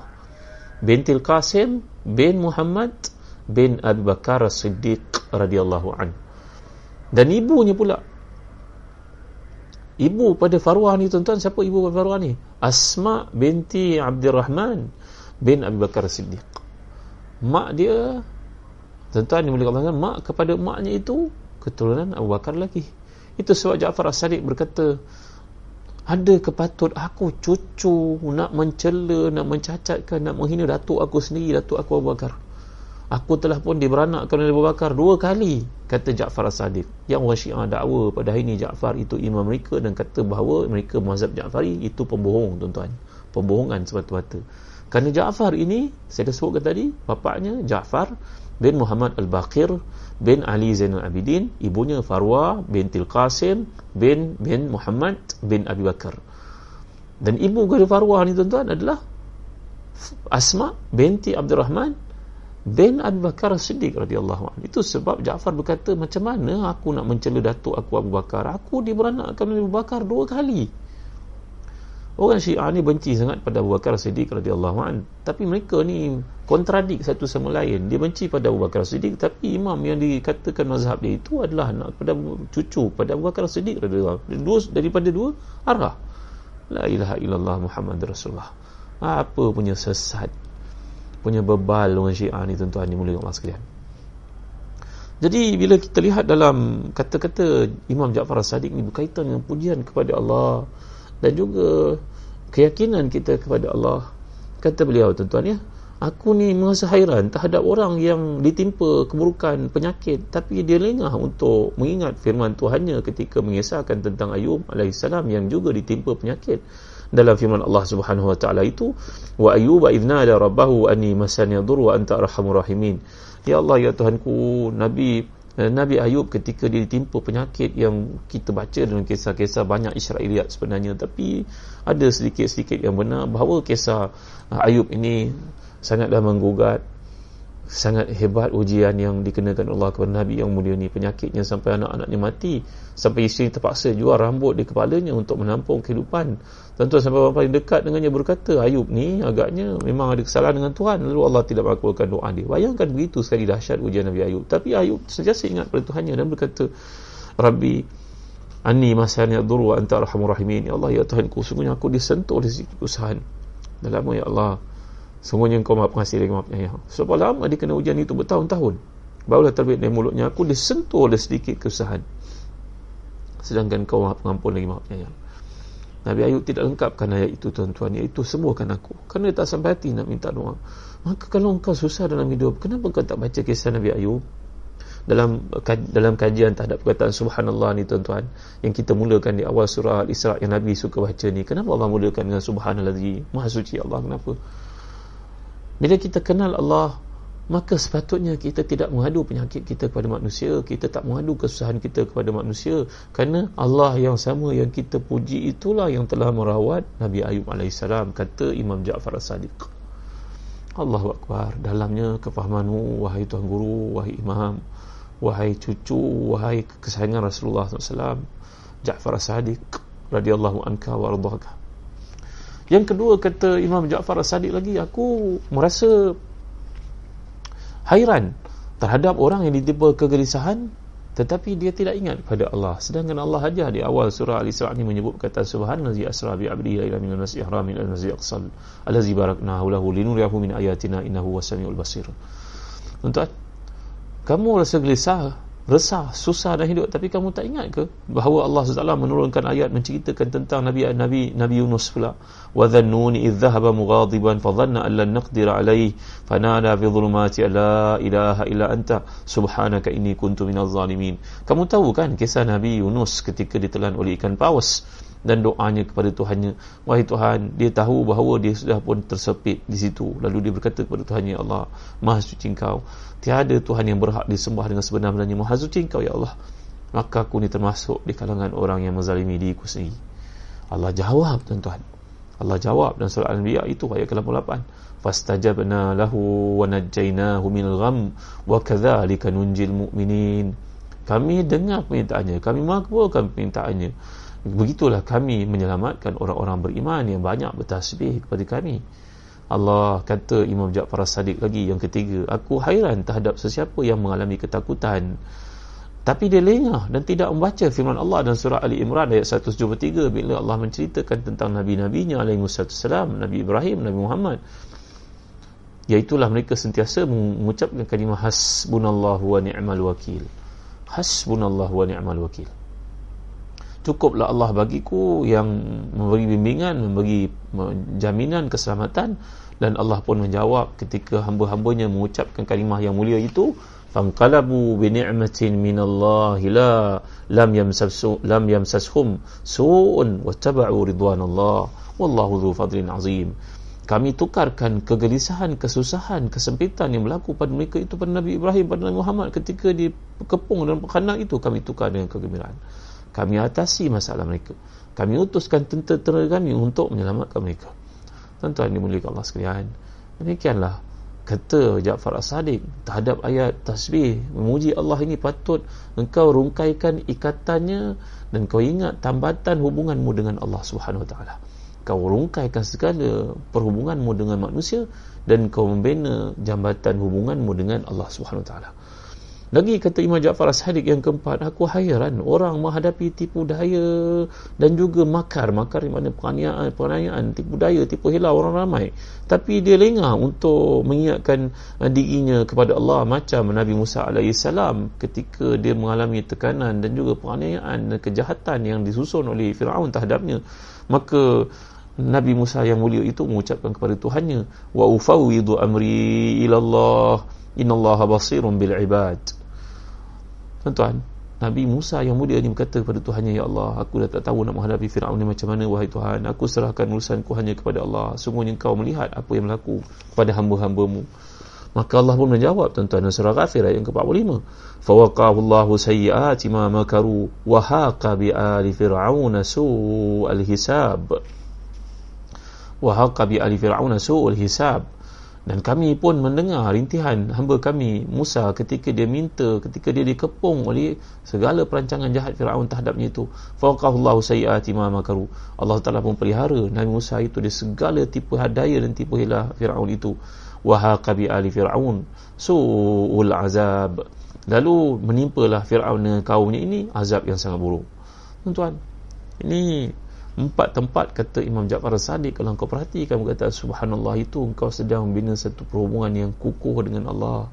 binti Al-Qasim bin Muhammad bin Abu Bakar As-Siddiq radhiyallahu an. Dan ibunya pula. Ibu pada Farwah ni tuan-tuan, siapa ibu pada Farwah ni? Asma binti Abdurrahman bin Abu Bakar As-Siddiq. Mak dia tuan-tuan ni boleh katakan mak kepada maknya itu keturunan Abu Bakar lagi. Itu sebab Ja'far As-Sadiq berkata, ada kepatut aku cucu nak mencela, nak mencacatkan, nak menghina datuk aku sendiri, datuk aku Abu Bakar. Aku telah pun diberanakkan oleh Abu Bakar dua kali kata Ja'far As-Sadiq. Yang orang Syiah dakwa pada hari ini Ja'far itu imam mereka dan kata bahawa mereka mazhab Ja'fari itu pembohong tuan-tuan. Pembohongan semata-mata. Kerana Ja'far ini saya dah sebutkan tadi bapaknya Ja'far bin Muhammad Al-Baqir bin Ali Zainal Abidin ibunya Farwa bintil Qasim bin bin Muhammad bin Abi Bakar. Dan ibu kepada Farwa ni tuan-tuan adalah Asma binti Abdul Rahman bin Abu Bakar Siddiq radhiyallahu anhu. Itu sebab Ja'far berkata macam mana aku nak mencela datuk aku Abu Bakar? Aku diberanakkan oleh Abu Bakar dua kali. Orang Syiah ni benci sangat pada Abu Bakar Siddiq radhiyallahu anhu. Tapi mereka ni kontradik satu sama lain. Dia benci pada Abu Bakar Siddiq tapi imam yang dikatakan mazhab dia itu adalah anak pada cucu pada Abu Bakar Siddiq radhiyallahu anhu. Dua daripada dua arah. La ilaha illallah Muhammad Rasulullah. Apa punya sesat punya bebal orang syiah ni tuan-tuan ni mulia Allah sekalian. Jadi bila kita lihat dalam kata-kata Imam Ja'far As-Sadiq ni berkaitan dengan pujian kepada Allah dan juga keyakinan kita kepada Allah kata beliau tuan-tuan ya aku ni merasa hairan terhadap orang yang ditimpa keburukan penyakit tapi dia lengah untuk mengingat firman Tuhannya ketika mengisahkan tentang Ayub AS yang juga ditimpa penyakit dalam firman Allah Subhanahu wa taala itu wa ayyuba idnada rabbahu anni masani yadur wa anta arhamur rahimin. Ya Allah ya Tuhanku nabi eh, Nabi Ayub ketika dia ditimpa penyakit yang kita baca dalam kisah-kisah banyak Israeliat sebenarnya tapi ada sedikit-sedikit yang benar bahawa kisah Ayub ini sangatlah menggugat sangat hebat ujian yang dikenakan Allah kepada Nabi yang mulia ni. Penyakitnya sampai anak-anaknya mati sampai isteri terpaksa jual rambut di kepalanya untuk menampung kehidupan tuan-tuan sampai orang paling dekat dengannya berkata Ayub ni agaknya memang ada kesalahan dengan Tuhan. Lalu Allah tidak makbulkan doa dia. Bayangkan begitu sekali dahsyat ujian Nabi Ayub. Tapi Ayub sentiasa ingat pada Tuhannya dan berkata Rabbi Ani masanya duru wa anta arhamur rahimin. Ya Allah ya Tuhanku sungguhnya aku disentuh oleh sedikit usahan dah lama ya Allah Semuanya engkau maha pengasih lagi maha penyayang. Sebab lama dia kena ujian itu bertahun-tahun. Barulah terbit dari mulutnya Aku disentuh oleh sedikit kesusahan Sedangkan kau maha pengampun lagi maha penyayang Nabi Ayub tidak lengkapkan ayat itu tuan-tuan. Iaitu sembuhkan aku. Kerana dia tak sampai hati nak minta doa. Maka kalau engkau susah dalam hidup Kenapa kau tak baca kisah Nabi Ayub? Dalam dalam kajian terhadap perkataan subhanallah ni tuan-tuan yang kita mulakan di awal surah Al-Isra yang Nabi suka baca ni kenapa Allah mulakan dengan subhanallah? Maha suci Allah kenapa? Bila kita kenal Allah Maka sepatutnya kita tidak mengadu penyakit kita kepada manusia Kita tak mengadu kesusahan kita kepada manusia. Kerana Allah yang sama yang kita puji itulah yang telah merawat Nabi Ayub AS Kata Imam Ja'far As-Sadiq. Allahu Akbar. Dalamnya kefahamanmu Wahai Tuhan Guru Wahai Imam Wahai cucu Wahai kesayangan Rasulullah SAW Ja'far As-Sadiq radhiyallahu anka wa radhaka yang kedua kata Imam Ja'far As-Sadiq lagi aku merasa hairan terhadap orang yang ditimpa kegelisahan tetapi dia tidak ingat kepada Allah. Sedangkan Allah saja di awal surah Al-Isra ini menyebut kata subhanallazi asra bi 'abdihi ila minal masjidil haram ila masjidil aqsal allazi barakna lahu linuriyahu min ayatina innahu wasamiul basir. Tuan kamu rasa gelisah resah, susah dalam hidup. Tapi kamu tak ingat ke bahawa Allah SWT menurunkan ayat menceritakan tentang Nabi Nabi Nabi Yunus pula? Wa dhannuni idh dhahaba mughadiban fa dhanna an lan naqdir alayhi fanada fi dhulumati la ilaha illa anta. Subhanaka inni kuntu minaz zalimin. Kamu tahu kan kisah Nabi Yunus ketika ditelan oleh ikan paus dan doanya kepada Tuhannya wahai Tuhan dia tahu bahawa dia sudah pun tersepit di situ. Lalu dia berkata kepada Tuhannya ya Allah maha suci engkau. Tiada Tuhan yang berhak disembah dengan sebenar-benarnya. Maha suci engkau ya Allah. Maka aku ni termasuk di kalangan orang yang menzalimi diriku sendiri. Allah jawab tuan-tuan. Allah jawab dalam surah Al-Anbiya itu ayat ke-88 fastajabna lahu wa najjaynahu minal gham wa kadzalika nunjil mu'minin. Kami dengar permintaannya. Kami makbulkan permintaannya begitulah kami menyelamatkan orang-orang beriman yang banyak bertasbih kepada kami. Allah kata Imam Ja'far As-Sadiq lagi yang ketiga aku hairan terhadap sesiapa yang mengalami ketakutan. Tapi dia lengah dan tidak membaca firman Allah dalam surah Ali Imran ayat 173 bila Allah menceritakan tentang nabi-nabinya alaihi wassalam Nabi Ibrahim Nabi Muhammad. Iaitulah mereka sentiasa mengucapkan kalimah hasbunallahu wa ni'mal wakil. Hasbunallahu wa ni'mal wakil cukuplah Allah bagiku yang memberi bimbingan, memberi jaminan keselamatan. Dan Allah pun menjawab ketika hamba-hambanya mengucapkan kalimah yang mulia itu fanqalabu bi ni'matin minallahi la lam yamsasu lam yamsashum su'un wattaba'u ridwanallah. Wallahu dzu fadlin azim. Kami tukarkan kegelisahan, kesusahan, kesempitan yang berlaku pada mereka itu pada Nabi Ibrahim, pada Nabi Muhammad ketika di kepung dan kandang itu kami tukar dengan kegembiraan kami atasi masalah mereka. Kami utuskan tentera-tentera kami untuk menyelamatkan mereka. Tuan-tuan dimuliakan Allah sekalian. Demikianlah kata Ja'far As-Sadiq terhadap ayat tasbih. Memuji Allah ini patut engkau rungkaikan ikatannya dan kau ingat tambatan hubunganmu dengan Allah Subhanahu Wa Taala. Kau rungkaikan segala perhubunganmu dengan manusia dan kau membina jambatan hubunganmu dengan Allah Subhanahu Wa Taala lagi kata Imam Ja'far As-Sadiq yang keempat, aku hairan orang menghadapi tipu daya dan juga makar, makar di mana penganiayaan, penganiayaan, tipu daya, tipu hilau orang ramai. Tapi dia lengah untuk mengingatkan uh, dirinya kepada Allah macam Nabi Musa AS ketika dia mengalami tekanan dan juga penganiayaan kejahatan yang disusun oleh Fir'aun terhadapnya. Maka Nabi Musa yang mulia itu mengucapkan kepada Tuhannya, wa ufawwidu amri ila Allah innallaha basirun bil ibad Tuan-tuan, Nabi Musa yang mulia ni berkata kepada Tuhannya, Ya Allah, aku dah tak tahu nak menghadapi Fir'aun ni macam mana, wahai Tuhan. Aku serahkan urusanku hanya kepada Allah. Sungguhnya kau melihat apa yang berlaku kepada hamba-hambamu. Maka Allah pun menjawab tuan-tuan surah Ghafir ayat yang ke-45. Fawaqahu Allahu sayyiati ma makaru wa haqa bi ali fir'auna su'ul hisab. Wa haqa bi ali fir'auna hisab dan kami pun mendengar rintihan hamba kami Musa ketika dia minta ketika dia dikepung oleh segala perancangan jahat Firaun terhadapnya itu. Faqahullahu sayiati ma makaru. Allah Taala pun pelihara Nabi Musa itu dari segala tipu hadaya dan tipu hilah Firaun itu. Wa haqabi ali Firaun. Suul azab. Lalu menimpalah Firaun dengan kaumnya ini azab yang sangat buruk. Tuan-tuan ini empat tempat kata Imam Ja'far Sadiq kalau kau perhatikan berkata subhanallah itu engkau sedang membina satu perhubungan yang kukuh dengan Allah.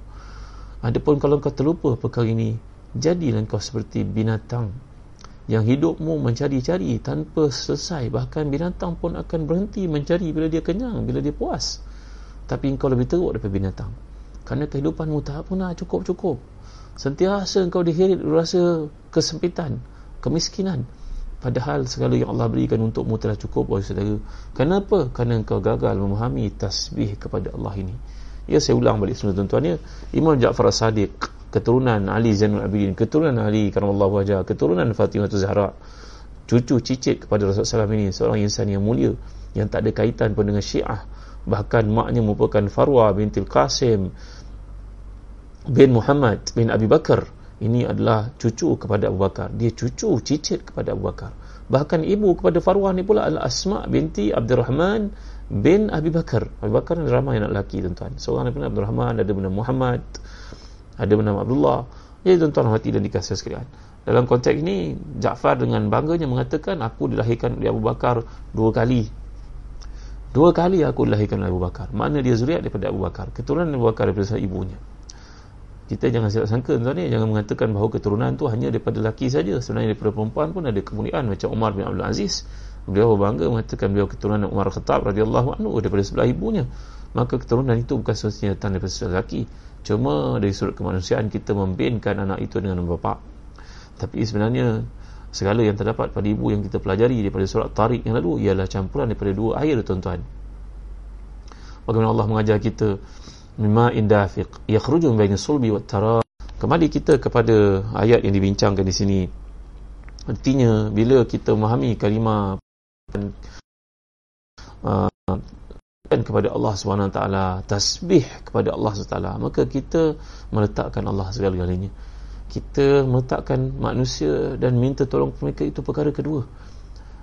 Adapun kalau kau terlupa perkara ini jadilah kau seperti binatang yang hidupmu mencari-cari tanpa selesai. Bahkan binatang pun akan berhenti mencari bila dia kenyang bila dia puas. Tapi engkau lebih teruk daripada binatang. Kerana kehidupanmu tak pernah cukup-cukup. Sentiasa engkau dihirit rasa kesempitan kemiskinan Padahal segala yang Allah berikan untukmu telah cukup wahai saudara. Kenapa? Kerana engkau gagal memahami tasbih kepada Allah ini. Ya saya ulang balik semua tuan-tuan ya. Imam Ja'far As-Sadiq, keturunan Ali Zainul Abidin, keturunan Ali karamallahu wajah, keturunan Fatimah Zahra. Cucu cicit kepada Rasulullah SAW ini seorang insan yang mulia yang tak ada kaitan pun dengan Syiah. Bahkan maknya merupakan Farwa binti Qasim bin Muhammad bin Abi Bakar ini adalah cucu kepada Abu Bakar dia cucu cicit kepada Abu Bakar bahkan ibu kepada Farwah ni pula adalah Asma binti Abdul Rahman bin Abi Bakar Abu Bakar ni ramai anak lelaki tuan-tuan seorang daripada Abdul Rahman ada bernama Muhammad ada bernama Abdullah Jadi tuan-tuan hati dan dikasih sekalian. Dalam konteks ini, Ja'far dengan bangganya mengatakan, aku dilahirkan oleh Abu Bakar dua kali. Dua kali aku dilahirkan oleh Abu Bakar. Mana dia zuriat daripada Abu Bakar. Keturunan Abu Bakar daripada ibunya. Kita jangan silap sangka tuan ni, jangan mengatakan bahawa keturunan tu hanya daripada lelaki saja. Sebenarnya daripada perempuan pun ada kemuliaan macam Umar bin Abdul Aziz. Beliau berbangga mengatakan beliau keturunan Umar Khattab radhiyallahu anhu daripada sebelah ibunya. Maka keturunan itu bukan semestinya datang daripada sebelah lelaki. Cuma dari sudut kemanusiaan kita membinkan anak itu dengan bapa. Tapi sebenarnya segala yang terdapat pada ibu yang kita pelajari daripada surat Tariq yang lalu ialah campuran daripada dua air tuan-tuan. Bagaimana Allah mengajar kita mimma indafiq yakhruju min baini sulbi wat tara. Kembali kita kepada ayat yang dibincangkan di sini. Artinya bila kita memahami kalimah uh, kepada Allah SWT tasbih kepada Allah SWT maka kita meletakkan Allah segala-galanya kita meletakkan manusia dan minta tolong mereka itu perkara kedua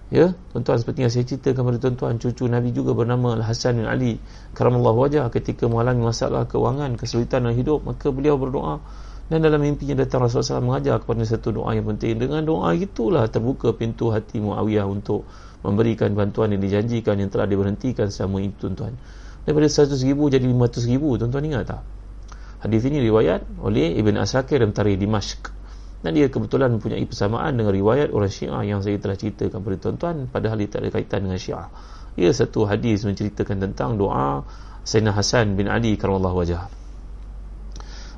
ya tuan-tuan seperti yang saya ceritakan kepada tuan-tuan cucu Nabi juga bernama Al-Hasan bin Ali karamallah wajah ketika mengalami masalah kewangan kesulitan dalam hidup maka beliau berdoa. Dan dalam mimpinya datang Rasulullah SAW mengajar kepada satu doa yang penting. Dengan doa itulah terbuka pintu hati Muawiyah untuk memberikan bantuan yang dijanjikan yang telah diberhentikan selama itu tuan-tuan. Daripada 100 ribu jadi 500 ribu tuan-tuan ingat tak? Hadis ini riwayat oleh Ibn Asakir dan Tarikh Dimashq dan dia kebetulan mempunyai persamaan dengan riwayat orang Syiah yang saya telah ceritakan kepada tuan-tuan padahal dia tak ada kaitan dengan Syiah. Ia satu hadis menceritakan tentang doa Sayyidina Hasan bin Ali karamallahu wajah.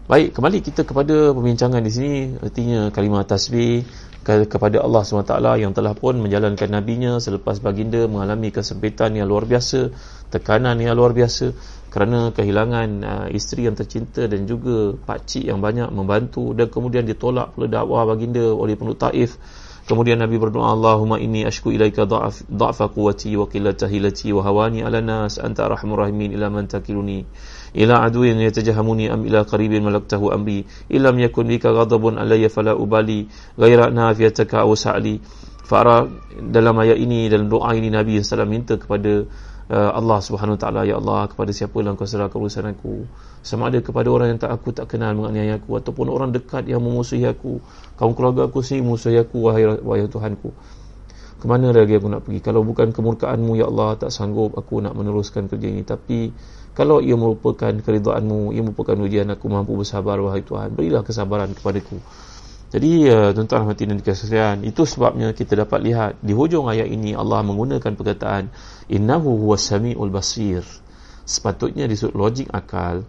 Baik, kembali kita kepada pembincangan di sini. Artinya kalimah tasbih kepada Allah SWT yang telah pun menjalankan nabinya selepas baginda mengalami kesempitan yang luar biasa tekanan yang luar biasa kerana kehilangan uh, isteri yang tercinta dan juga pakcik yang banyak membantu. Dan kemudian ditolak pula dakwah baginda oleh penduduk Taif. Kemudian Nabi berdoa Allahumma inni ashku ilaika da'af da'fa quwwati wa qillata hilati wa hawani ala nas. Anta arhamur rahimin ila man takiluni ila aduin yatajahamuni am ila qaribin malaktahu amri. Illam yakun bika ghadabun alayya fala ubali ghaira nafiyataka aw sa'li. Fara dalam ayat ini dalam doa ini Nabi SAW minta kepada Allah Subhanahu Taala ya Allah kepada siapa yang kau serahkan urusan aku. Sama ada kepada orang yang tak aku tak kenal menganiaya aku ataupun orang dekat yang memusuhi aku. Kaum keluarga aku sendiri memusuhi aku wahai, wahai Tuhanku. Ke mana lagi aku nak pergi? Kalau bukan kemurkaanmu ya Allah tak sanggup aku nak meneruskan kerja ini. Tapi kalau ia merupakan keridaanmu ia merupakan ujian aku mampu bersabar wahai Tuhan. Berilah kesabaran kepadaku jadi uh, tuan-tuan hati dan dikasihan itu sebabnya kita dapat lihat di hujung ayat ini Allah menggunakan perkataan innahu huwas samiul basir. Sepatutnya di sudut logik akal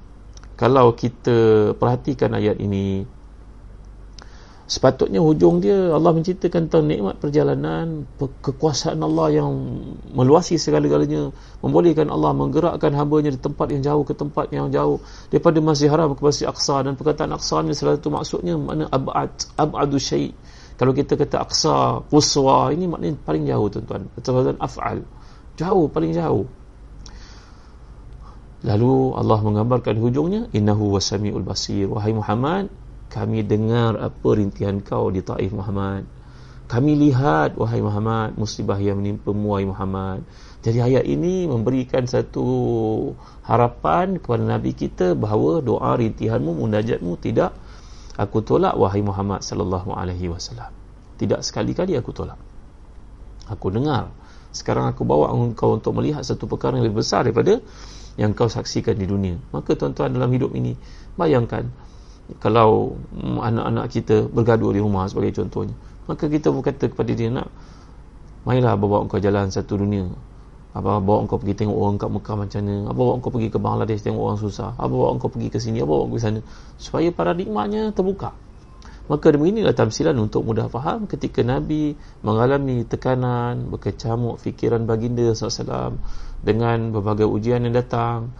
kalau kita perhatikan ayat ini sepatutnya hujung dia Allah menceritakan tentang nikmat perjalanan kekuasaan Allah yang meluasi segala-galanya. Membolehkan Allah menggerakkan hambanya di tempat yang jauh ke tempat yang jauh. Daripada Masjid Haram ke Masjid Aqsa. Dan perkataan Aqsa ni salah satu maksudnya mana abad abadu syai. Kalau kita kata Aqsa Quswa ini maknanya paling jauh tuan-tuan. Perkataan af'al. Jauh paling jauh. Lalu Allah menggambarkan hujungnya innahu wasamiul basir. Wahai Muhammad kami dengar apa rintihan kau di Taif Muhammad. Kami lihat wahai Muhammad musibah yang menimpa wahai Muhammad. Jadi ayat ini memberikan satu harapan kepada Nabi kita bahawa doa rintihanmu munajatmu tidak aku tolak wahai Muhammad sallallahu alaihi wasallam. Tidak sekali-kali aku tolak. Aku dengar. Sekarang aku bawa engkau untuk melihat satu perkara yang lebih besar daripada yang kau saksikan di dunia. Maka tuan-tuan dalam hidup ini bayangkan kalau anak-anak kita bergaduh di rumah sebagai contohnya maka kita berkata kepada dia nak mainlah bawa engkau jalan satu dunia. Apa bawa engkau pergi tengok orang kat Mekah macam mana? Apa bawa engkau pergi ke Bangladesh tengok orang susah? Apa bawa engkau pergi ke sini? Apa bawa engkau ke sana? Supaya paradigmanya terbuka. Maka beginilah tamsilan untuk mudah faham ketika Nabi mengalami tekanan berkecamuk fikiran baginda SAW dengan berbagai ujian yang datang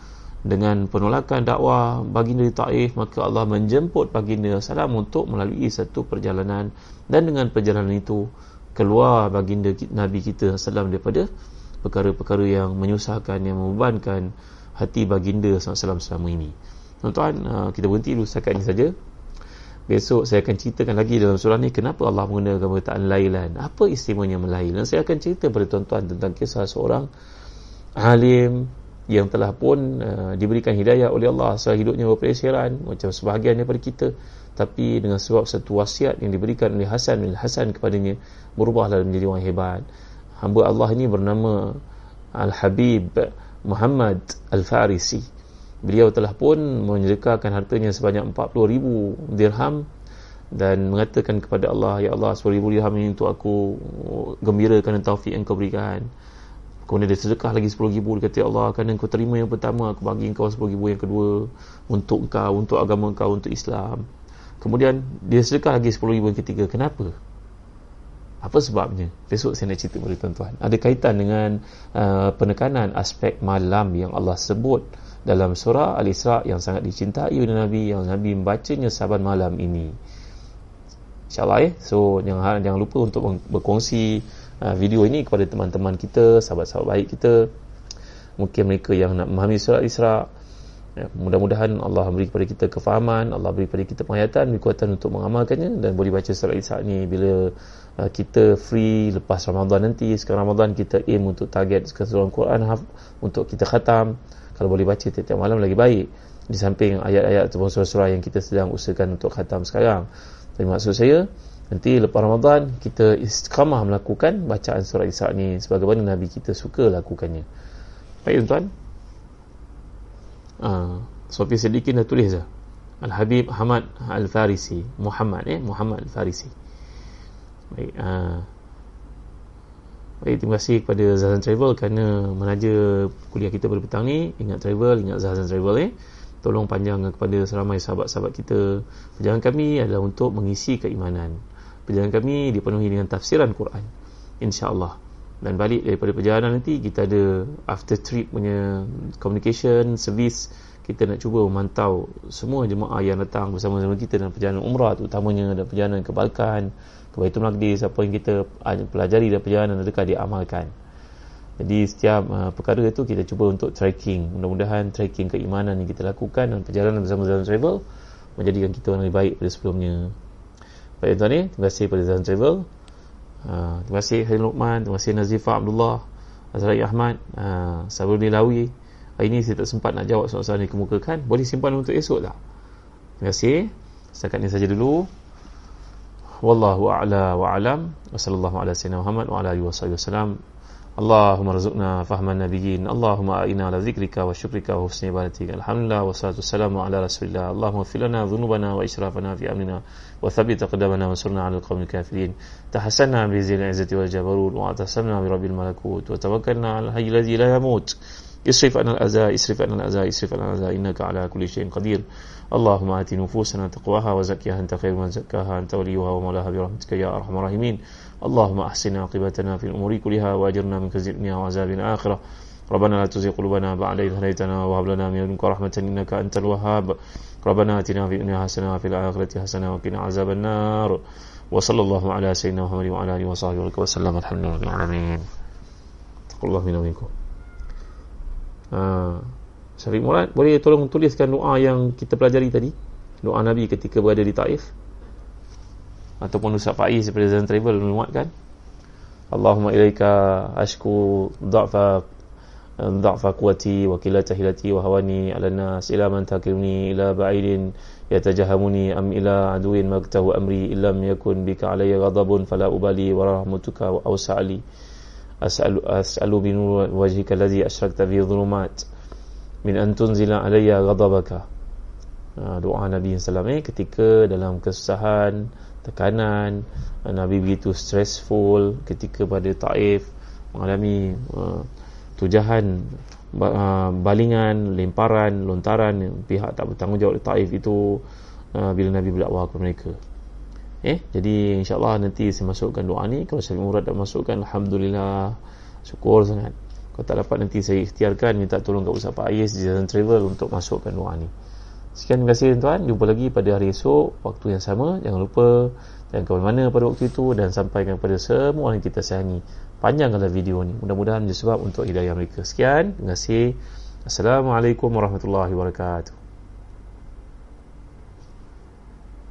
dengan penolakan dakwah baginda di Taif maka Allah menjemput baginda salam untuk melalui satu perjalanan. Dan dengan perjalanan itu keluar baginda Nabi kita salam daripada perkara-perkara yang menyusahkan yang membebankan hati baginda salam selama ini. Tuan-tuan uh, kita berhenti dulu setakat ini saja. Besok saya akan ceritakan lagi dalam surah ni kenapa Allah menggunakan perkataan lailan. Apa istimewanya melail dan saya akan cerita kepada tuan-tuan tentang kisah seorang alim yang telah pun uh, diberikan hidayah oleh Allah setelah hidupnya berperisiran macam sebahagian daripada kita. Tapi dengan sebab satu wasiat yang diberikan oleh Hasan bin Hasan kepadanya berubahlah menjadi orang hebat. Hamba Allah ini bernama Al-Habib Muhammad Al-Farisi. Beliau telah pun menyedekahkan hartanya sebanyak 40 ribu dirham dan mengatakan kepada Allah ya Allah 10 ribu dirham ini untuk aku gembirakan dan taufik yang kau berikan Kemudian dia sedekah lagi 10 ribu. Dia kata ya Allah kerana kau terima yang pertama Aku bagi kau 10 ribu yang kedua Untuk kau, untuk agama kau, untuk Islam. Kemudian dia sedekah lagi 10 ribu yang ketiga. Kenapa? Apa sebabnya? Besok saya nak cerita kepada tuan-tuan. Ada kaitan dengan uh, penekanan aspek malam Yang Allah sebut dalam surah Al-Isra' Yang sangat dicintai oleh Nabi Yang Nabi membacanya saban malam ini. InsyaAllah eh? So jangan, jangan lupa untuk berkongsi uh, video ini kepada teman-teman kita, sahabat-sahabat baik kita. Mungkin mereka yang nak memahami surat Isra. Ya, mudah-mudahan Allah beri kepada kita kefahaman, Allah beri kepada kita penghayatan, kekuatan untuk mengamalkannya dan boleh baca surat Isra ni bila uh, kita free lepas Ramadan nanti. Sekarang Ramadan kita aim untuk target keseluruhan Quran untuk kita khatam. Kalau boleh baca tiap-tiap malam lagi baik. Di samping ayat-ayat ataupun surah-surah yang kita sedang usahakan untuk khatam sekarang. Jadi maksud saya, Nanti lepas Ramadan kita istiqamah melakukan bacaan surah Isra ni sebagaimana Nabi kita suka lakukannya. Baik tuan. Ah, Sofi sedikit dah tulis dah. Al-Habib Ahmad Al-Farisi. Muhammad eh, Muhammad Al-Farisi. Baik, ah. Baik, terima kasih kepada Zazan Travel kerana menaja kuliah kita pada petang ni. Ingat travel, ingat Zazan Travel eh. Tolong panjang kepada seramai sahabat-sahabat kita. Perjalanan kami adalah untuk mengisi keimanan perjalanan kami dipenuhi dengan tafsiran Quran insyaAllah. Dan balik daripada perjalanan nanti kita ada after trip punya communication service. Kita nak cuba memantau semua jemaah yang datang bersama-sama kita dalam perjalanan umrah terutamanya dan perjalanan ke Balkan ke Baitul Maqdis apa yang kita pelajari dalam perjalanan adakah diamalkan. Jadi setiap uh, perkara itu kita cuba untuk tracking. Mudah-mudahan tracking keimanan yang kita lakukan dalam perjalanan bersama-sama travel menjadikan kita orang lebih baik daripada sebelumnya Tuan ni, terima kasih kepada Zahn Travel. Uh, terima kasih Haji Luqman, terima kasih Nazifah Abdullah, Azrai Ahmad, uh, Sabrul Nilawi. Hari ini saya tak sempat nak jawab soalan-soalan yang dikemukakan. Boleh simpan untuk esok tak? Terima kasih. Setakat ini saja dulu. Wallahu a'la wa a'lam. Wassalamualaikum warahmatullahi wabarakatuh. Wa ala alihi wasallam. اللهم ارزقنا فهم النبيين اللهم أعنا على ذكرك وشكرك وحسن عبادتك. الحمد لله والصلاة والسلام على رسول الله. اللهم اغفر لنا ذنوبنا وإسرافنا في أمرنا وثبت قدمنا وانصرنا على القوم الكافرين. تحسنا بذي العزة والجبروت واعتصمنا برب الملكوت. وتوكلنا على الحي الذي لا يموت. اصرف عنا الأذى اصرف عنا الأذى اصرف عنا الأذى. إنك على كل شيء قدير. اللهم آت نفوسنا تقواها وزكها. أنت خير من زكاها. أنت وليها ومولاها برحمتك يا أرحم الراحمين. اللهم أحسن عاقبتنا في الأمور كلها وأجرنا من خزي الدنيا وعذاب الآخرة ربنا لا تزغ قلوبنا بعد إذ هديتنا وهب لنا من لدنك رحمة إنك أنت الوهاب ربنا آتنا في الدنيا حسنة وفي الآخرة حسنة وقنا عذاب النار وصلى الله على سيدنا محمد وعلى آله وصحبه وسلم الحمد لله رب العالمين تقول الله منا ومنكم Ah, Syafiq Murad boleh tolong tuliskan doa yang kita pelajari tadi doa Nabi ketika berada di Taif Ataupun Ustaz Faiz daripada Zan Travel memuatkan Allahumma ilaika ashku dha'fa dha'fa quwati wa qillata hilati wa hawani ala nas ila man takrimni ila ba'idin yatajahamuni am ila aduin magtahu amri illam yakun bika alayya ghadabun fala ubali wa rahmatuka wa awsa'ali as'alu as'alu bi nur wajhika alladhi ashrakta bi dhulumat. Min an tunzila alayya ghadabaka. Ha, doa Nabi sallallahu alaihi ketika dalam kesusahan tekanan Nabi begitu stressful ketika pada Taif mengalami uh, tujahan uh, balingan lemparan lontaran pihak tak bertanggungjawab di Taif itu uh, bila Nabi berdakwah kepada mereka Eh, jadi insyaAllah nanti saya masukkan doa ni. Kalau saya murad dah masukkan, Alhamdulillah. Syukur sangat. Kalau tak dapat nanti saya ikhtiarkan, minta tolong kat Ustaz Pak Ayes di Jalan Travel untuk masukkan doa ni. Sekian terima kasih tuan-tuan. Jumpa lagi pada hari esok, waktu yang sama. Jangan lupa jangan ke mana pada waktu itu dan sampaikan kepada semua yang kita sayangi. Panjangkanlah video ni. Mudah-mudahan menjadi sebab untuk hidayah mereka. Sekian. Terima kasih. Assalamualaikum warahmatullahi wabarakatuh.